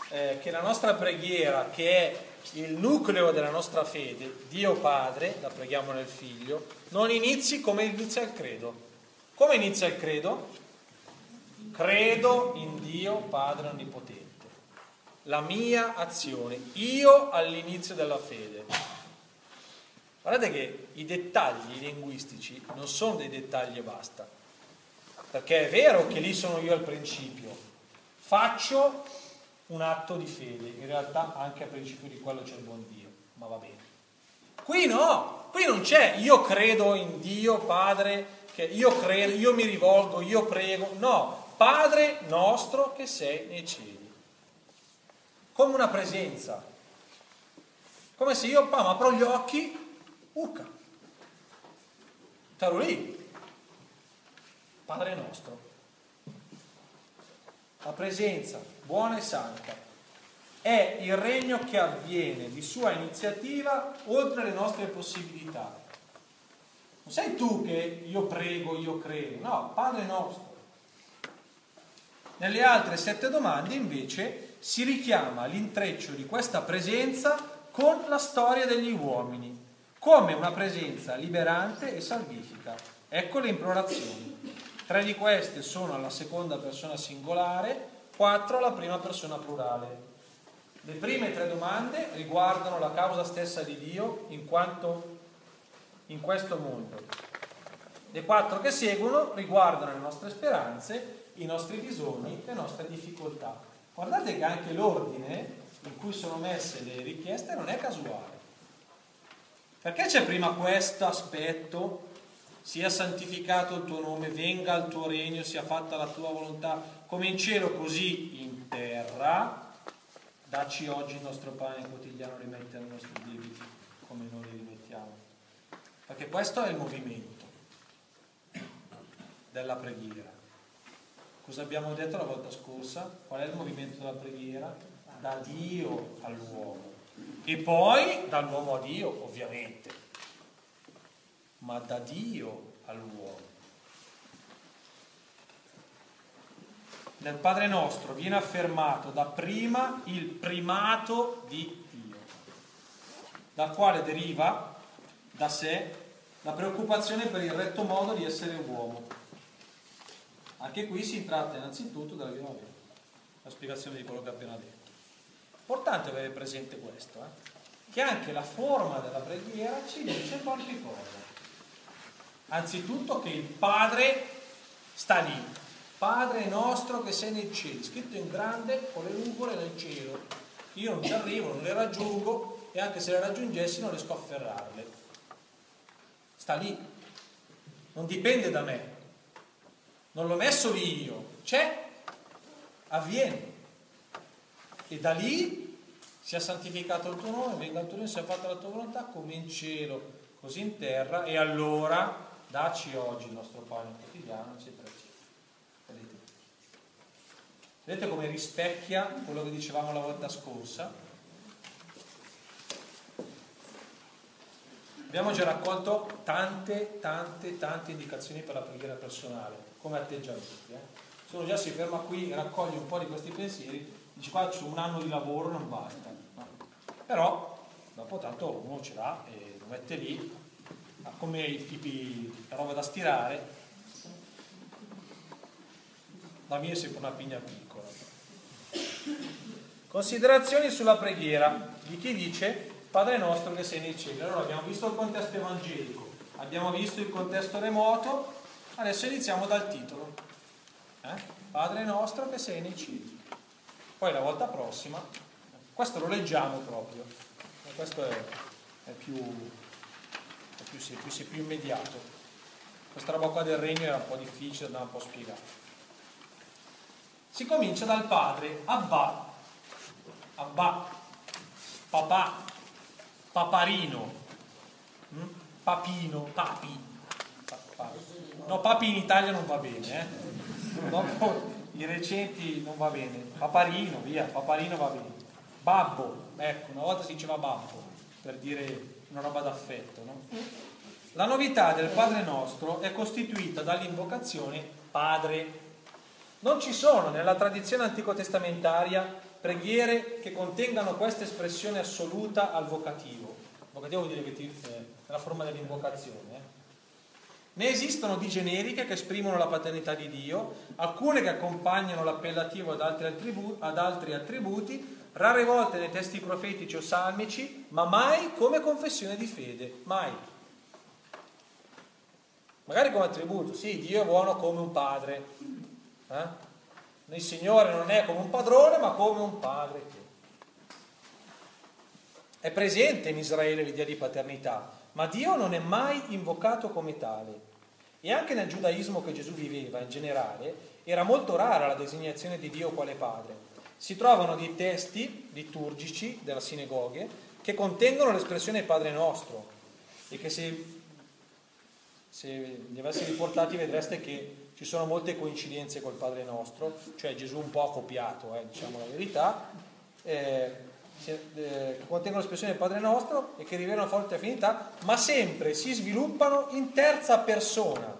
eh, che la nostra preghiera, che è il nucleo della nostra fede, Dio Padre, la preghiamo nel Figlio, non inizi come inizia il credo. Come inizia il credo? Credo in Dio Padre Onnipotente. La mia azione, io all'inizio della fede. Guardate che i dettagli linguistici non sono dei dettagli e basta, perché è vero che lì sono io al principio, faccio un atto di fede, in realtà anche a principio di quello c'è il buon Dio, ma va bene. Qui no, qui non c'è io credo in Dio Padre, che io credo, io mi rivolgo, io prego, no, Padre nostro che sei nei cieli, come una presenza, come se io pam, apro gli occhi, urca, ero lì, Padre nostro, la presenza buona e santa. È il regno che avviene di sua iniziativa oltre le nostre possibilità. Non sei tu che io prego, io credo, no, Padre nostro. Nelle altre sette domande invece si richiama l'intreccio di questa presenza con la storia degli uomini, come una presenza liberante e salvifica. Ecco le implorazioni. Tre di queste sono alla seconda persona singolare, 4 alla prima persona plurale. Le prime tre domande riguardano la causa stessa di Dio in quanto in questo mondo. Le quattro che seguono riguardano le nostre speranze, i nostri bisogni, le nostre difficoltà. Guardate che anche l'ordine in cui sono messe le richieste non è casuale. Perché c'è prima questo aspetto sia santificato il tuo nome, venga il tuo regno, sia fatta la tua volontà, come in cielo così in terra. Dacci oggi il nostro pane quotidiano, rimetti ai nostri debiti, come noi li rimettiamo. Perché questo è il movimento della preghiera. Cosa abbiamo detto la volta scorsa? Qual è il movimento della preghiera? Da Dio all'uomo. E poi dall'uomo a Dio, ovviamente. Ma da Dio all'uomo. Nel Padre nostro viene affermato da prima il primato di Dio, dal quale deriva da sé la preoccupazione per il retto modo di essere uomo. Anche qui si tratta innanzitutto della via la spiegazione di quello che ho appena detto. Importante avere presente questo, eh? che anche la forma della preghiera ci dice qualche cosa. Anzitutto che il Padre sta lì, Padre nostro che sei nei cieli, scritto in grande con le nuvole nel cielo. Io non ci arrivo, non le raggiungo e anche se le raggiungessi non riesco a afferrarle. Sta lì, non dipende da me, non l'ho messo lì io, c'è, avviene. E da lì sia santificato il tuo nome, venga il tuo nome, sia fatta la tua volontà come in cielo, così in terra, e allora dacci oggi il nostro pane quotidiano, eccetera, eccetera. Vedete come rispecchia quello che dicevamo la volta scorsa? Abbiamo già raccolto tante, tante, tante indicazioni per la preghiera personale, come atteggiamenti. Eh? Se uno già si ferma qui raccoglie un po' di questi pensieri, dice qua c'è un anno di lavoro, non basta. No. Però, dopo tanto uno ce l'ha e lo mette lì, come i tipi, la roba da stirare, la mia è sempre una pigna piccola. Considerazioni sulla preghiera di chi dice Padre nostro che sei nei cieli. Allora abbiamo visto il contesto evangelico, abbiamo visto il contesto remoto, adesso iniziamo dal titolo. Eh? Padre nostro che sei nei cieli. Poi la volta prossima, questo lo leggiamo proprio, questo è, è, più, è, più, è, più, più immediato. Questa roba qua del regno era un po' difficile, da un po' spiegare. Si comincia dal padre, Abba, Abba, papà, paparino, mm? papino, papi. No, papi in Italia non va bene, eh? Dopo i recenti non va bene. Paparino, via, paparino va bene. Babbo, ecco, una volta si diceva babbo, per dire una roba d'affetto, no? La novità del Padre nostro è costituita dall'invocazione Padre non ci sono nella tradizione antico-testamentaria preghiere che contengano questa espressione assoluta al vocativo. Vocativo vuol dire che ti, eh, la forma dell'invocazione. Eh. Ne esistono di generiche che esprimono la paternità di Dio, alcune che accompagnano l'appellativo ad altri, attribu- ad altri attributi, rare volte nei testi profetici o salmici, ma mai come confessione di fede, mai. Magari come attributo, sì, Dio è buono come un padre, eh? Il Signore non è come un padrone, ma come un padre è presente in Israele l'idea di paternità, ma Dio non è mai invocato come tale. E anche nel giudaismo che Gesù viveva in generale era molto rara la designazione di Dio quale padre. Si trovano dei testi liturgici della sinagoghe che contengono l'espressione Padre nostro e che se, se li avessi riportati vedreste che ci sono molte coincidenze col Padre nostro, cioè Gesù un po' ha copiato, eh, diciamo la verità, eh, che contengono l'espressione del Padre nostro e che rivelano forte affinità, ma sempre si sviluppano in terza persona,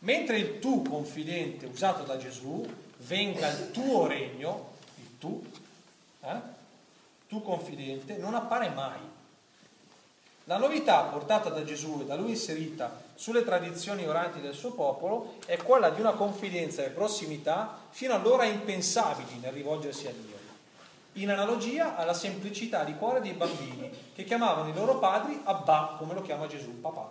mentre il tu confidente usato da Gesù, venga il tuo regno, il tu, eh, tu confidente, non appare mai. La novità portata da Gesù e da lui inserita sulle tradizioni oranti del suo popolo è quella di una confidenza e prossimità fino allora impensabili nel rivolgersi a Dio, in analogia alla semplicità di cuore dei bambini che chiamavano i loro padri Abba, come lo chiama Gesù, papà.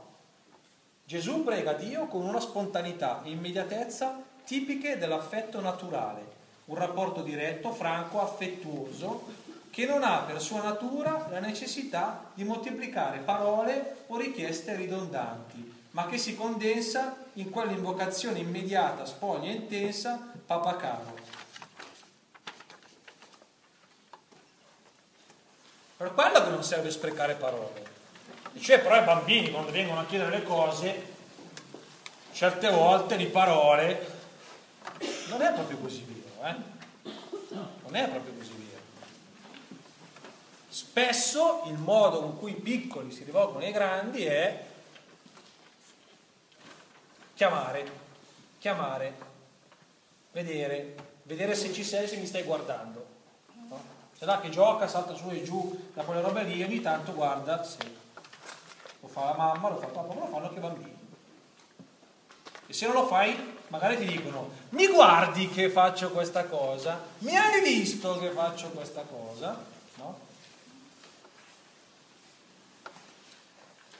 Gesù prega Dio con una spontaneità e immediatezza tipiche dell'affetto naturale, un rapporto diretto, franco, affettuoso, che non ha per sua natura la necessità di moltiplicare parole o richieste ridondanti, ma che si condensa in quell'invocazione immediata, spoglia e intensa, Papa caro. Per quello che non serve sprecare parole. Cioè, però i bambini quando vengono a chiedere le cose, certe volte di parole, non è proprio così vero, eh? Non è proprio così vero. Spesso il modo con cui i piccoli si rivolgono ai grandi è chiamare, chiamare, vedere, vedere se ci sei, se mi stai guardando. No? Se là che gioca, salta su e giù da quelle robe lì, ogni tanto guarda, sì. Lo fa la mamma, lo fa papà, lo fanno anche i bambini. E se non lo fai, magari ti dicono, mi guardi che faccio questa cosa? Mi hai visto che faccio questa cosa? No?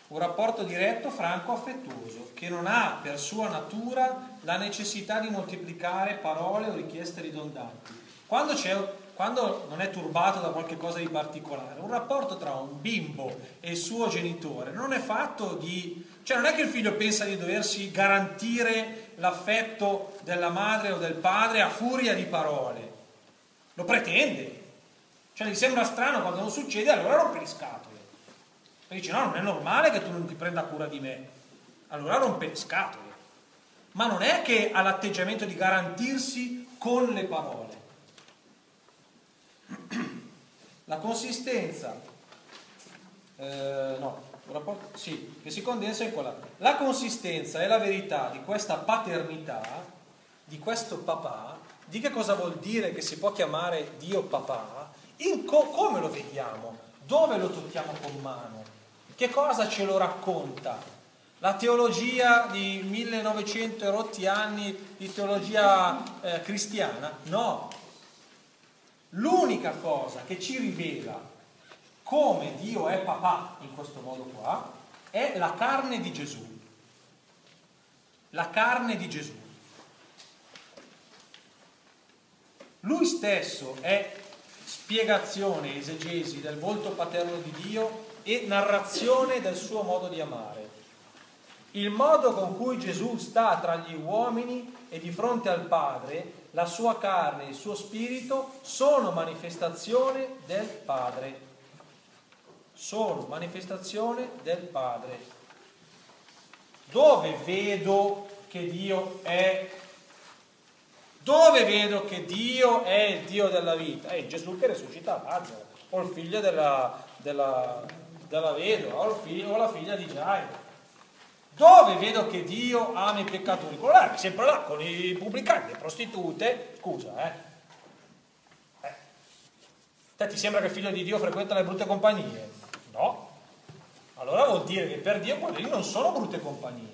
Un rapporto diretto, franco, affettuoso, che non ha per sua natura la necessità di moltiplicare parole o richieste ridondanti. Quando, quando, non è turbato da qualche cosa di particolare, un rapporto tra un bimbo e il suo genitore non è fatto di... cioè non è che il figlio pensa di doversi garantire l'affetto della madre o del padre a furia di parole, lo pretende. Cioè gli sembra strano quando non succede, allora rompe le scatole. E dice no, non è normale che tu non ti prenda cura di me. Allora rompe le scatole. Ma non è che ha l'atteggiamento di garantirsi con le parole. La consistenza, eh, no, rapporto, sì, che si condensa in quella. La consistenza e la verità di questa paternità, di questo papà, di che cosa vuol dire che si può chiamare Dio papà, co- come lo vediamo, dove lo tocchiamo con mano, che cosa ce lo racconta. La teologia di 1900 rotti anni di teologia eh, cristiana? No. L'unica cosa che ci rivela come Dio è papà in questo modo qua, è la carne di Gesù. La carne di Gesù. Lui stesso è spiegazione, esegesi del volto paterno di Dio e narrazione del suo modo di amare. Il modo con cui Gesù sta tra gli uomini e di fronte al Padre, la sua carne e il suo spirito sono manifestazione del Padre sono manifestazione del Padre. Dove vedo che Dio è? Dove vedo che Dio è il Dio della vita? È Gesù che risuscita Lazzaro, o il figlio della, della, della vedova, o, o la figlia di Gaio. Dove vedo che Dio ama i peccatori? Quello là, sempre là, con i pubblicani, le prostitute, scusa, eh. eh. Te ti sembra che il figlio di Dio frequenta le brutte compagnie? No. Allora vuol dire che per Dio quelle lì non sono brutte compagnie.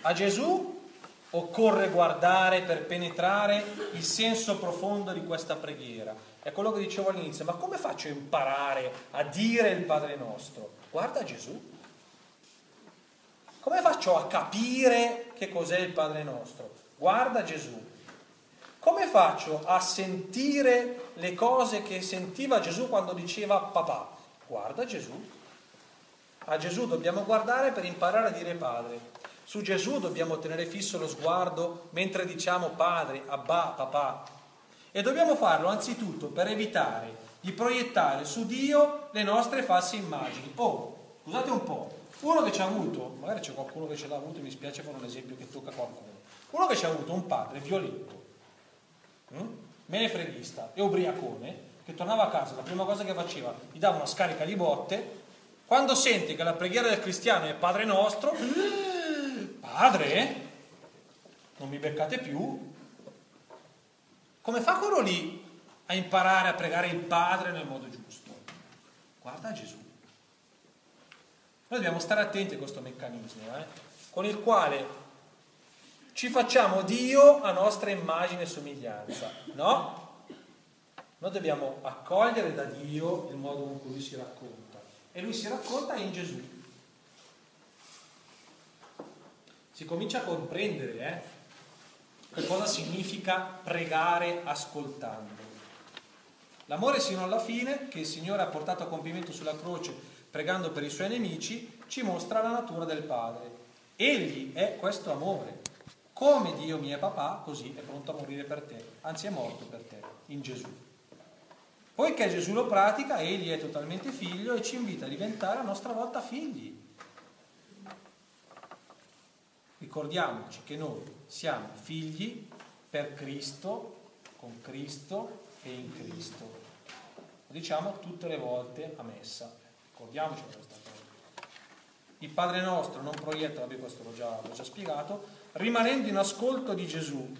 A Gesù occorre guardare per penetrare il senso profondo di questa preghiera. È quello che dicevo all'inizio, ma come faccio a imparare a dire il Padre nostro? Guarda Gesù. Come faccio a capire che cos'è il Padre nostro? Guarda Gesù. Come faccio a sentire le cose che sentiva Gesù quando diceva papà? Guarda Gesù. A Gesù dobbiamo guardare per imparare a dire padre. Su Gesù dobbiamo tenere fisso lo sguardo mentre diciamo padre, abba, papà. E dobbiamo farlo anzitutto per evitare di proiettare su Dio le nostre false immagini. Oh, scusate un po', uno che ci ha avuto, magari c'è qualcuno che ce l'ha avuto, mi spiace fare un esempio che tocca qualcuno, uno che ci ha avuto un padre violento, hm? menefreghista e ubriacone, che tornava a casa, la prima cosa che faceva, gli dava una scarica di botte, quando sente che la preghiera del cristiano è Padre nostro, Padre, non mi beccate più, come fa quello lì a imparare a pregare il Padre nel modo giusto? Guarda Gesù. Noi dobbiamo stare attenti a questo meccanismo, eh, con il quale ci facciamo Dio a nostra immagine e somiglianza, no? Noi dobbiamo accogliere da Dio il modo con cui lui si racconta. E lui si racconta in Gesù. Si comincia a comprendere eh, che cosa significa pregare ascoltando. L'amore sino alla fine, che il Signore ha portato a compimento sulla croce pregando per i suoi nemici, ci mostra la natura del Padre. Egli è questo amore. Come Dio mio è papà, così è pronto a morire per te, anzi è morto per te, in Gesù. Poiché Gesù lo pratica, egli è totalmente figlio e ci invita a diventare a nostra volta figli. Ricordiamoci che noi siamo figli per Cristo, con Cristo e in Cristo. Lo diciamo tutte le volte a messa. Ricordiamoci questa cosa. Il Padre nostro non proietta, vabbè questo l'ho già, l'ho già spiegato, rimanendo in ascolto di Gesù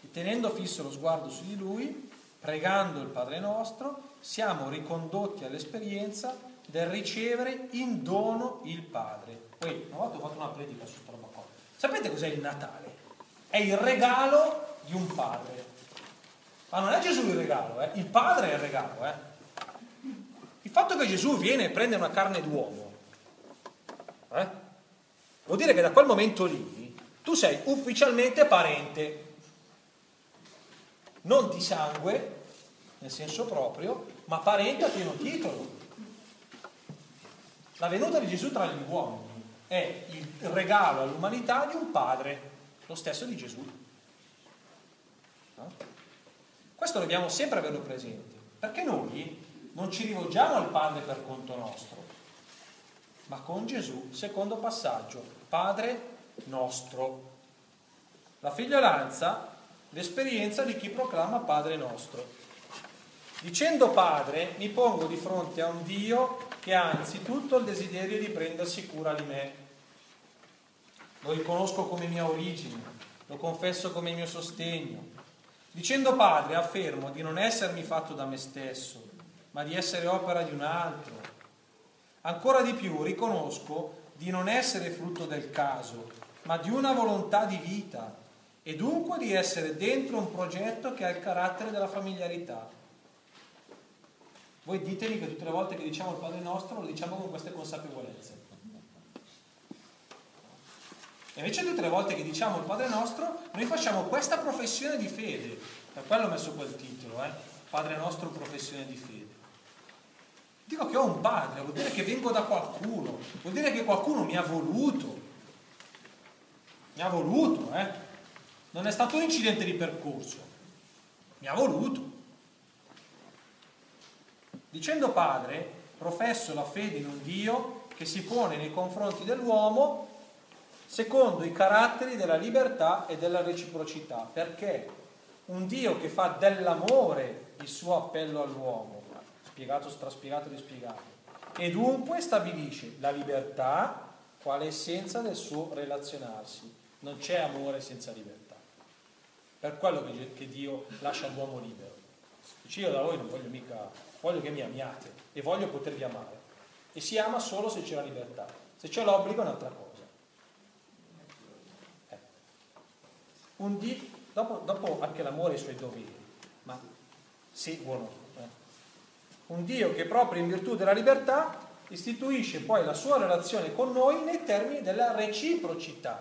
e tenendo fisso lo sguardo su di Lui, pregando il Padre nostro, siamo ricondotti all'esperienza del ricevere in dono il Padre. Poi, una volta ho fatto una predica su questa roba qua. Sapete cos'è il Natale? È il regalo di un padre. Ma non è Gesù il regalo, eh? il Padre è il regalo. Eh? Il fatto che Gesù viene e prende una carne d'uomo, eh? vuol dire che da quel momento lì tu sei ufficialmente parente non di sangue, nel senso proprio, ma parente a pieno titolo. La venuta di Gesù tra gli uomini è il regalo all'umanità di un padre, lo stesso di Gesù. No? Questo dobbiamo sempre averlo presente, perché noi non ci rivolgiamo al Padre per conto nostro, ma con Gesù, secondo passaggio, Padre nostro. La figliolanza l'esperienza di chi proclama Padre nostro. Dicendo Padre, mi pongo di fronte a un Dio che ha anzitutto il desiderio di prendersi cura di me. Lo riconosco come mia origine, lo confesso come mio sostegno. Dicendo Padre, affermo di non essermi fatto da me stesso, ma di essere opera di un altro. Ancora di più riconosco di non essere frutto del caso, ma di una volontà di vita e dunque di essere dentro un progetto che ha il carattere della familiarità. Voi ditemi che tutte le volte che diciamo il Padre nostro lo diciamo con queste consapevolezze. Invece tutte le volte che diciamo il Padre nostro noi facciamo questa professione di fede. Per quello ho messo quel titolo, eh? Padre nostro, professione di fede. Dico che ho un padre, vuol dire che vengo da qualcuno, vuol dire che qualcuno mi ha voluto. Mi ha voluto, eh? Non è stato un incidente di percorso, mi ha voluto. Dicendo padre, professo la fede in un Dio che si pone nei confronti dell'uomo secondo i caratteri della libertà e della reciprocità, perché un Dio che fa dell'amore il suo appello all'uomo, spiegato, straspiegato, rispiegato, e dunque stabilisce la libertà quale essenza del suo relazionarsi. Non c'è amore senza libertà. Per quello che, Dio lascia l'uomo libero. Dice io da voi non voglio mica, voglio che mi amiate e voglio potervi amare. E si ama solo se c'è la libertà. Se c'è l'obbligo è un'altra cosa. Eh. Un di, dopo, dopo, anche l'amore ha i suoi doveri, ma seguono. Eh. Un Dio che proprio in virtù della libertà istituisce poi la sua relazione con noi nei termini della reciprocità.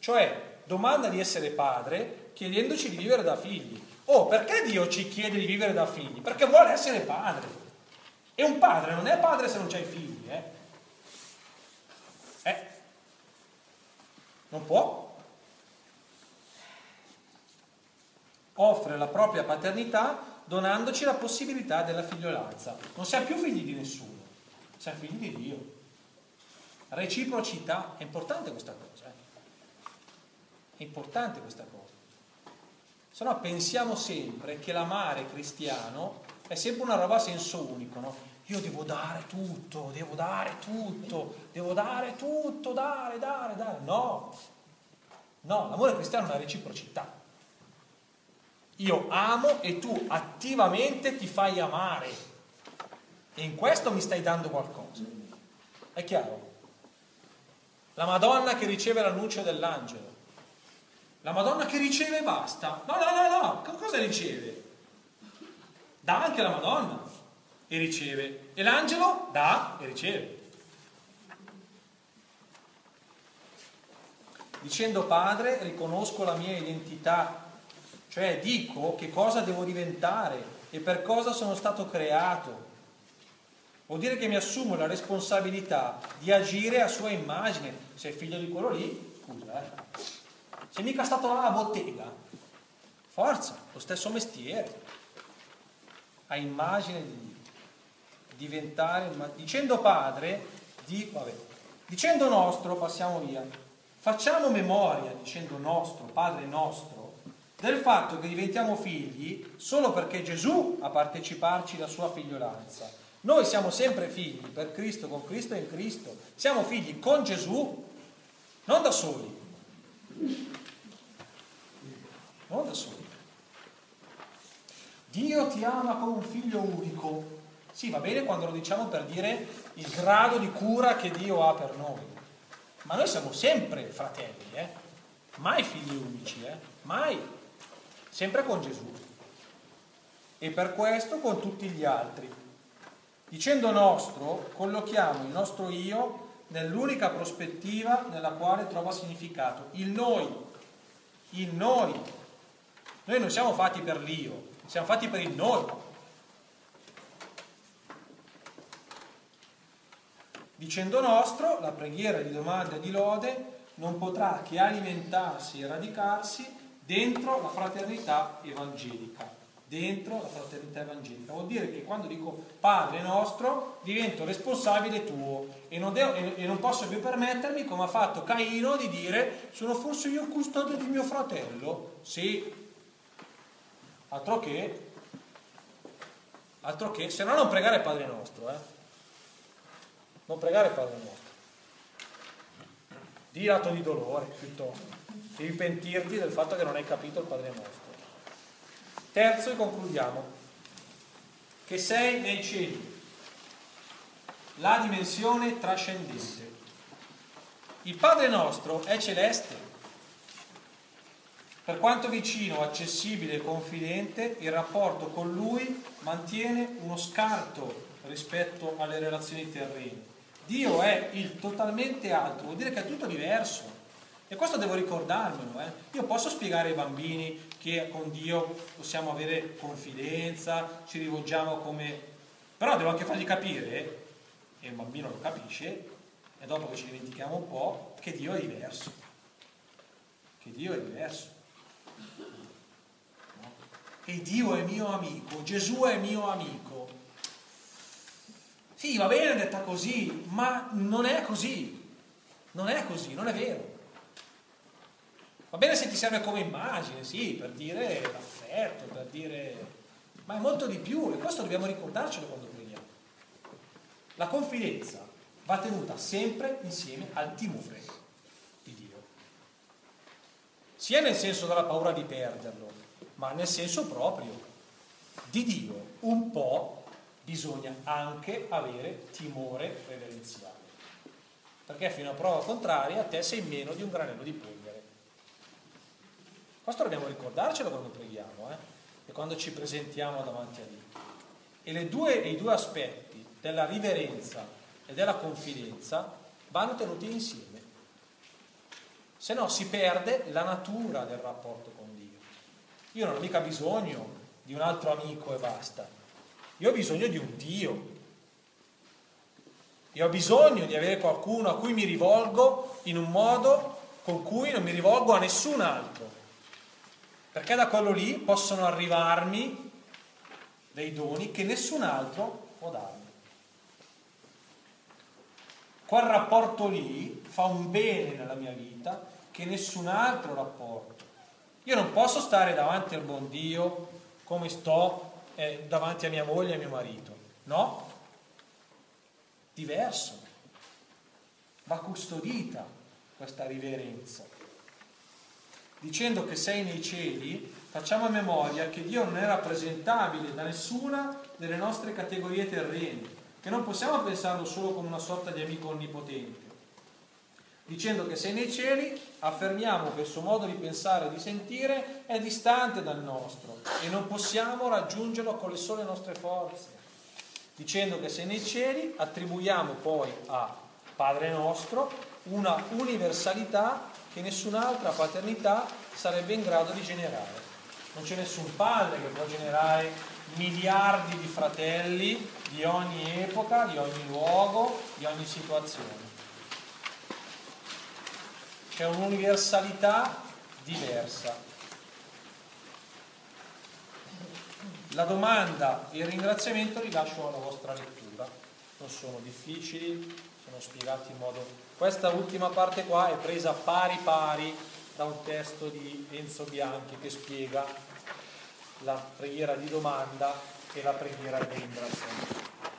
Cioè domanda di essere padre chiedendoci di vivere da figli. Oh, perché Dio ci chiede di vivere da figli? Perché vuole essere padre. E un padre non è padre se non c'hai figli, eh? Eh? Non può. Offre la propria paternità donandoci la possibilità della figliolanza. Non siamo più figli di nessuno, siamo figli di Dio. Reciprocità, è importante questa cosa. Eh? È importante questa cosa. Se no pensiamo sempre che l'amare cristiano è sempre una roba a senso unico, no? Io devo dare tutto, devo dare tutto, devo dare tutto, dare, dare, dare. No, no, l'amore cristiano è una reciprocità. Io amo e tu attivamente ti fai amare. E in questo mi stai dando qualcosa. È chiaro? La Madonna che riceve l'annuncio dell'angelo la Madonna che riceve e basta. No, no, no, no, cosa riceve? Dà anche la Madonna e riceve. E l'angelo dà e riceve. Dicendo Padre, riconosco la mia identità, cioè dico che cosa devo diventare e per cosa sono stato creato. Vuol dire che mi assumo la responsabilità di agire a sua immagine. Sei figlio di quello lì, scusa, eh sei mica stato là a bottega. Forza, lo stesso mestiere. a immagine di Dio. Diventare, dicendo padre, di, vabbè, dicendo nostro, passiamo via, facciamo memoria, dicendo nostro, padre nostro, del fatto che diventiamo figli solo perché Gesù ha parteciparci la sua figliolanza. Noi siamo sempre figli per Cristo, con Cristo e in Cristo. Siamo figli con Gesù, non da soli. Non da soli. Dio ti ama come un figlio unico. Sì, va bene quando lo diciamo per dire il grado di cura che Dio ha per noi. Ma noi siamo sempre fratelli, eh? mai figli unici, eh? mai, sempre con Gesù. E per questo con tutti gli altri. Dicendo nostro, collochiamo il nostro io nell'unica prospettiva nella quale trova significato, il noi, il noi. Noi non siamo fatti per l'io, siamo fatti per il noi. Dicendo nostro, la preghiera di domanda e di lode non potrà che alimentarsi e radicarsi dentro la fraternità evangelica. Dentro la fraternità evangelica. Vuol dire che quando dico Padre nostro divento responsabile tuo e non, devo, e, non posso più permettermi, come ha fatto Caino, di dire sono forse io il custode di mio fratello? Sì, altro che, altro che, se no non pregare Padre nostro, eh? Non pregare Padre nostro. Di l'atto di dolore piuttosto. Devi pentirti del fatto che non hai capito il Padre nostro. Terzo e concludiamo. Che sei nei cieli. La dimensione trascendente. Il Padre nostro è celeste per quanto vicino, accessibile e confidente, il rapporto con lui mantiene uno scarto rispetto alle relazioni terrene. Dio è il totalmente altro, vuol dire che è tutto diverso. E questo devo ricordarmelo. Eh. Io posso spiegare ai bambini che con Dio possiamo avere confidenza, ci rivolgiamo come... Però devo anche fargli capire, e il bambino lo capisce, e dopo che ci dimentichiamo un po', che Dio è diverso. Che Dio è diverso. E Dio è mio amico, Gesù è mio amico. Sì, va bene detta così, ma non è così. Non è così, non è vero. Va bene se ti serve come immagine, sì, per dire l'affetto, per dire... Ma è molto di più e questo dobbiamo ricordarcelo quando preghiamo. La confidenza va tenuta sempre insieme al timore sia nel senso della paura di perderlo, ma nel senso proprio di Dio. Un po' bisogna anche avere timore reverenziale, perché fino a prova contraria te sei meno di un granello di polvere. Questo dobbiamo ricordarcelo quando preghiamo eh? e quando ci presentiamo davanti a Dio. E due, i due aspetti della riverenza e della confidenza vanno tenuti insieme se no si perde la natura del rapporto con Dio. Io non ho mica bisogno di un altro amico e basta, io ho bisogno di un Dio. Io ho bisogno di avere qualcuno a cui mi rivolgo in un modo con cui non mi rivolgo a nessun altro. Perché da quello lì possono arrivarmi dei doni che nessun altro può darmi. Quel rapporto lì fa un bene nella mia vita che nessun altro rapporto. Io non posso stare davanti al buon Dio come sto eh, davanti a mia moglie e a mio marito. No, diverso. Va custodita questa riverenza. Dicendo che sei nei cieli, facciamo a memoria che Dio non è rappresentabile da nessuna delle nostre categorie terrene, che non possiamo pensarlo solo come una sorta di amico onnipotente dicendo che sei nei cieli, affermiamo che il suo modo di pensare e di sentire è distante dal nostro e non possiamo raggiungerlo con le sole nostre forze. Dicendo che sei nei cieli, attribuiamo poi a Padre nostro una universalità che nessun'altra paternità sarebbe in grado di generare. Non c'è nessun padre che può generare miliardi di fratelli di ogni epoca, di ogni luogo, di ogni situazione c'è un'universalità diversa. La domanda e il ringraziamento li lascio alla vostra lettura, non sono difficili, sono spiegati in modo... Questa ultima parte qua è presa pari pari da un testo di Enzo Bianchi che spiega la preghiera di domanda e la preghiera di ringraziamento.